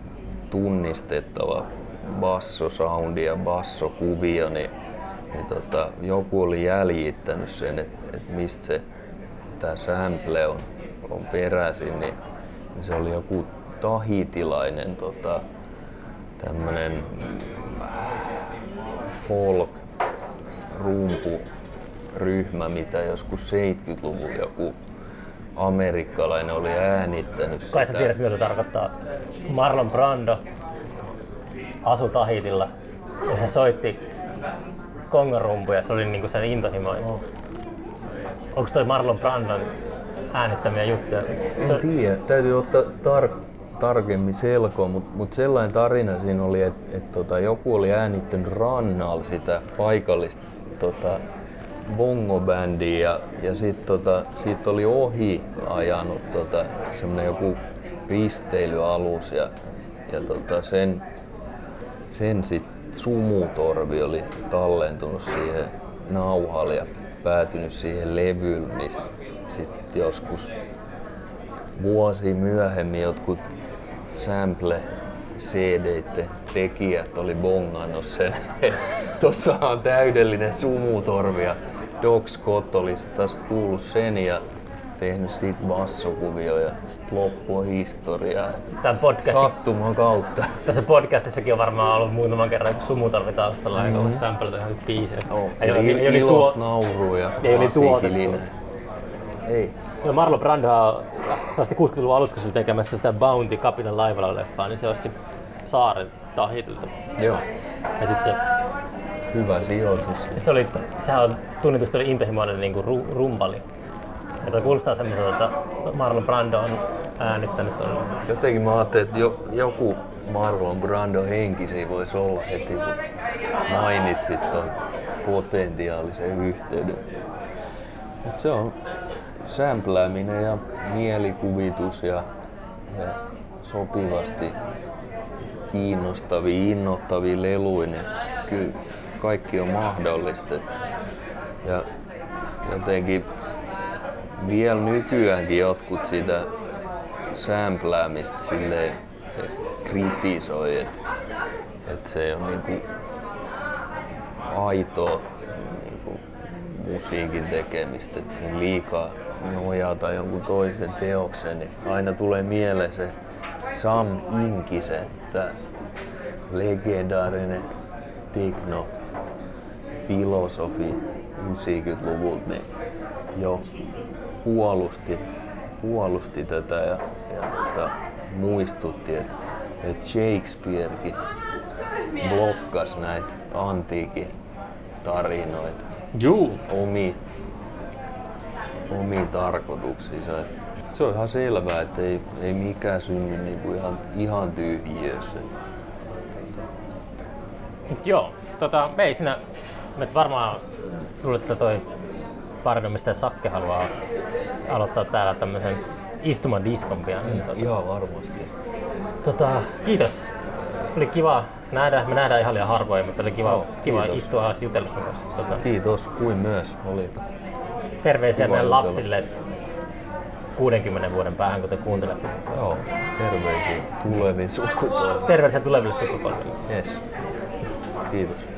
tunnistettava bassosoundi ja bassokuvio, niin, niin tota, joku oli jäljittänyt sen, että et mistä se tämä sample on, on peräisin, niin, niin se oli joku tahitilainen tota, tämmönen mm, folk rumpuryhmä, mitä joskus 70-luvulla joku amerikkalainen oli äänittänyt sitä. Kai sä tiedät, mitä tarkoittaa. Marlon Brando asu Tahitilla ja se soitti kongarumpuja, se oli niinku sen intohimo. Oh. Onko toi Marlon Brandon äänittämiä juttuja? En tiedä, täytyy ottaa tar- tarkemmin selkoa, mutta mut sellainen tarina siinä oli, että et tota, joku oli äänittänyt rannalla sitä paikallista tota, bongobändi ja, ja sitten tota, siitä oli ohi ajanut tota, semmonen joku risteilyalus ja, ja tota, sen, sen sit sumutorvi oli tallentunut siihen nauhalle ja päätynyt siihen levyyn, mistä sitten joskus vuosi myöhemmin jotkut sample cd tekijät oli bongannut sen. Tuossa on täydellinen sumutorvi ja Doc Scott oli taas kuullut sen ja tehnyt siitä bassokuvio ja sitten loppu on historiaa. Tämän podcastin, Sattuman kautta. Tässä podcastissakin on varmaan ollut muutaman kerran sumutorvi taustalla mm-hmm. ja ollut sampleta ihan biisejä. Oh, ei, ei, ei, ei tuo... naurua ja ei oli tuotettu. Ei. No Marlo Brando 60-luvun alussa, kun se oli tekemässä sitä Bounty Kapinan laivalla leffaa, niin se osti saaren tahitilta. Joo. Ja sit se Hyvä sijoitus. Se oli, sehän on tunnetusti oli intohimoinen niin kuin rumpali. Ja kuulostaa semmoiselta, että Marlon Brando on äänittänyt ton. Jotenkin mä ajattelin, että jo, joku Marlon Brando henkisi voisi olla heti, kun mainitsit ton potentiaalisen yhteyden. Mut se on sämplääminen ja mielikuvitus ja, ja sopivasti kiinnostavia, innoittavia leluinen. Kyllä kaikki on mahdollista. Ja jotenkin vielä nykyäänkin jotkut sitä sämpläämistä silleen eh, kritisoi, että et se ole niinku aitoa niinku musiikin tekemistä, että siinä liikaa nojata jonkun toisen teoksen, niin aina tulee mieleen se Sam Inkisen, tää legendaarinen tekno filosofi 90-luvulta, niin jo puolusti, puolusti tätä ja, ja että muistutti, että, että Shakespearekin blokkasi näitä antiikin tarinoita Juu. omi, omiin tarkoituksiinsa. Se on ihan selvää, että ei, ei mikään synny niinku ihan, ihan tyhjiössä. Joo, tota, me ei siinä, me varmaan luulen, että toi Pardo, mistä Sakke haluaa aloittaa täällä tämmöisen istumadiskon pian. Niin, tota, Ihan varmasti. tota, kiitos. Oli kiva nähdä. Me nähdään ihan liian harvoin, mutta oli kiva, Joo, kiva istua alas jutella sun kanssa. Tota, Kiitos, kuin myös. Oli terveisiä Kiva meidän jutella. lapsille 60 vuoden päähän, kun te kuuntelette. Joo, terveisiä tuleviin sukupolviin. Terveisiä tuleville sukupolville. Yes. Kiitos.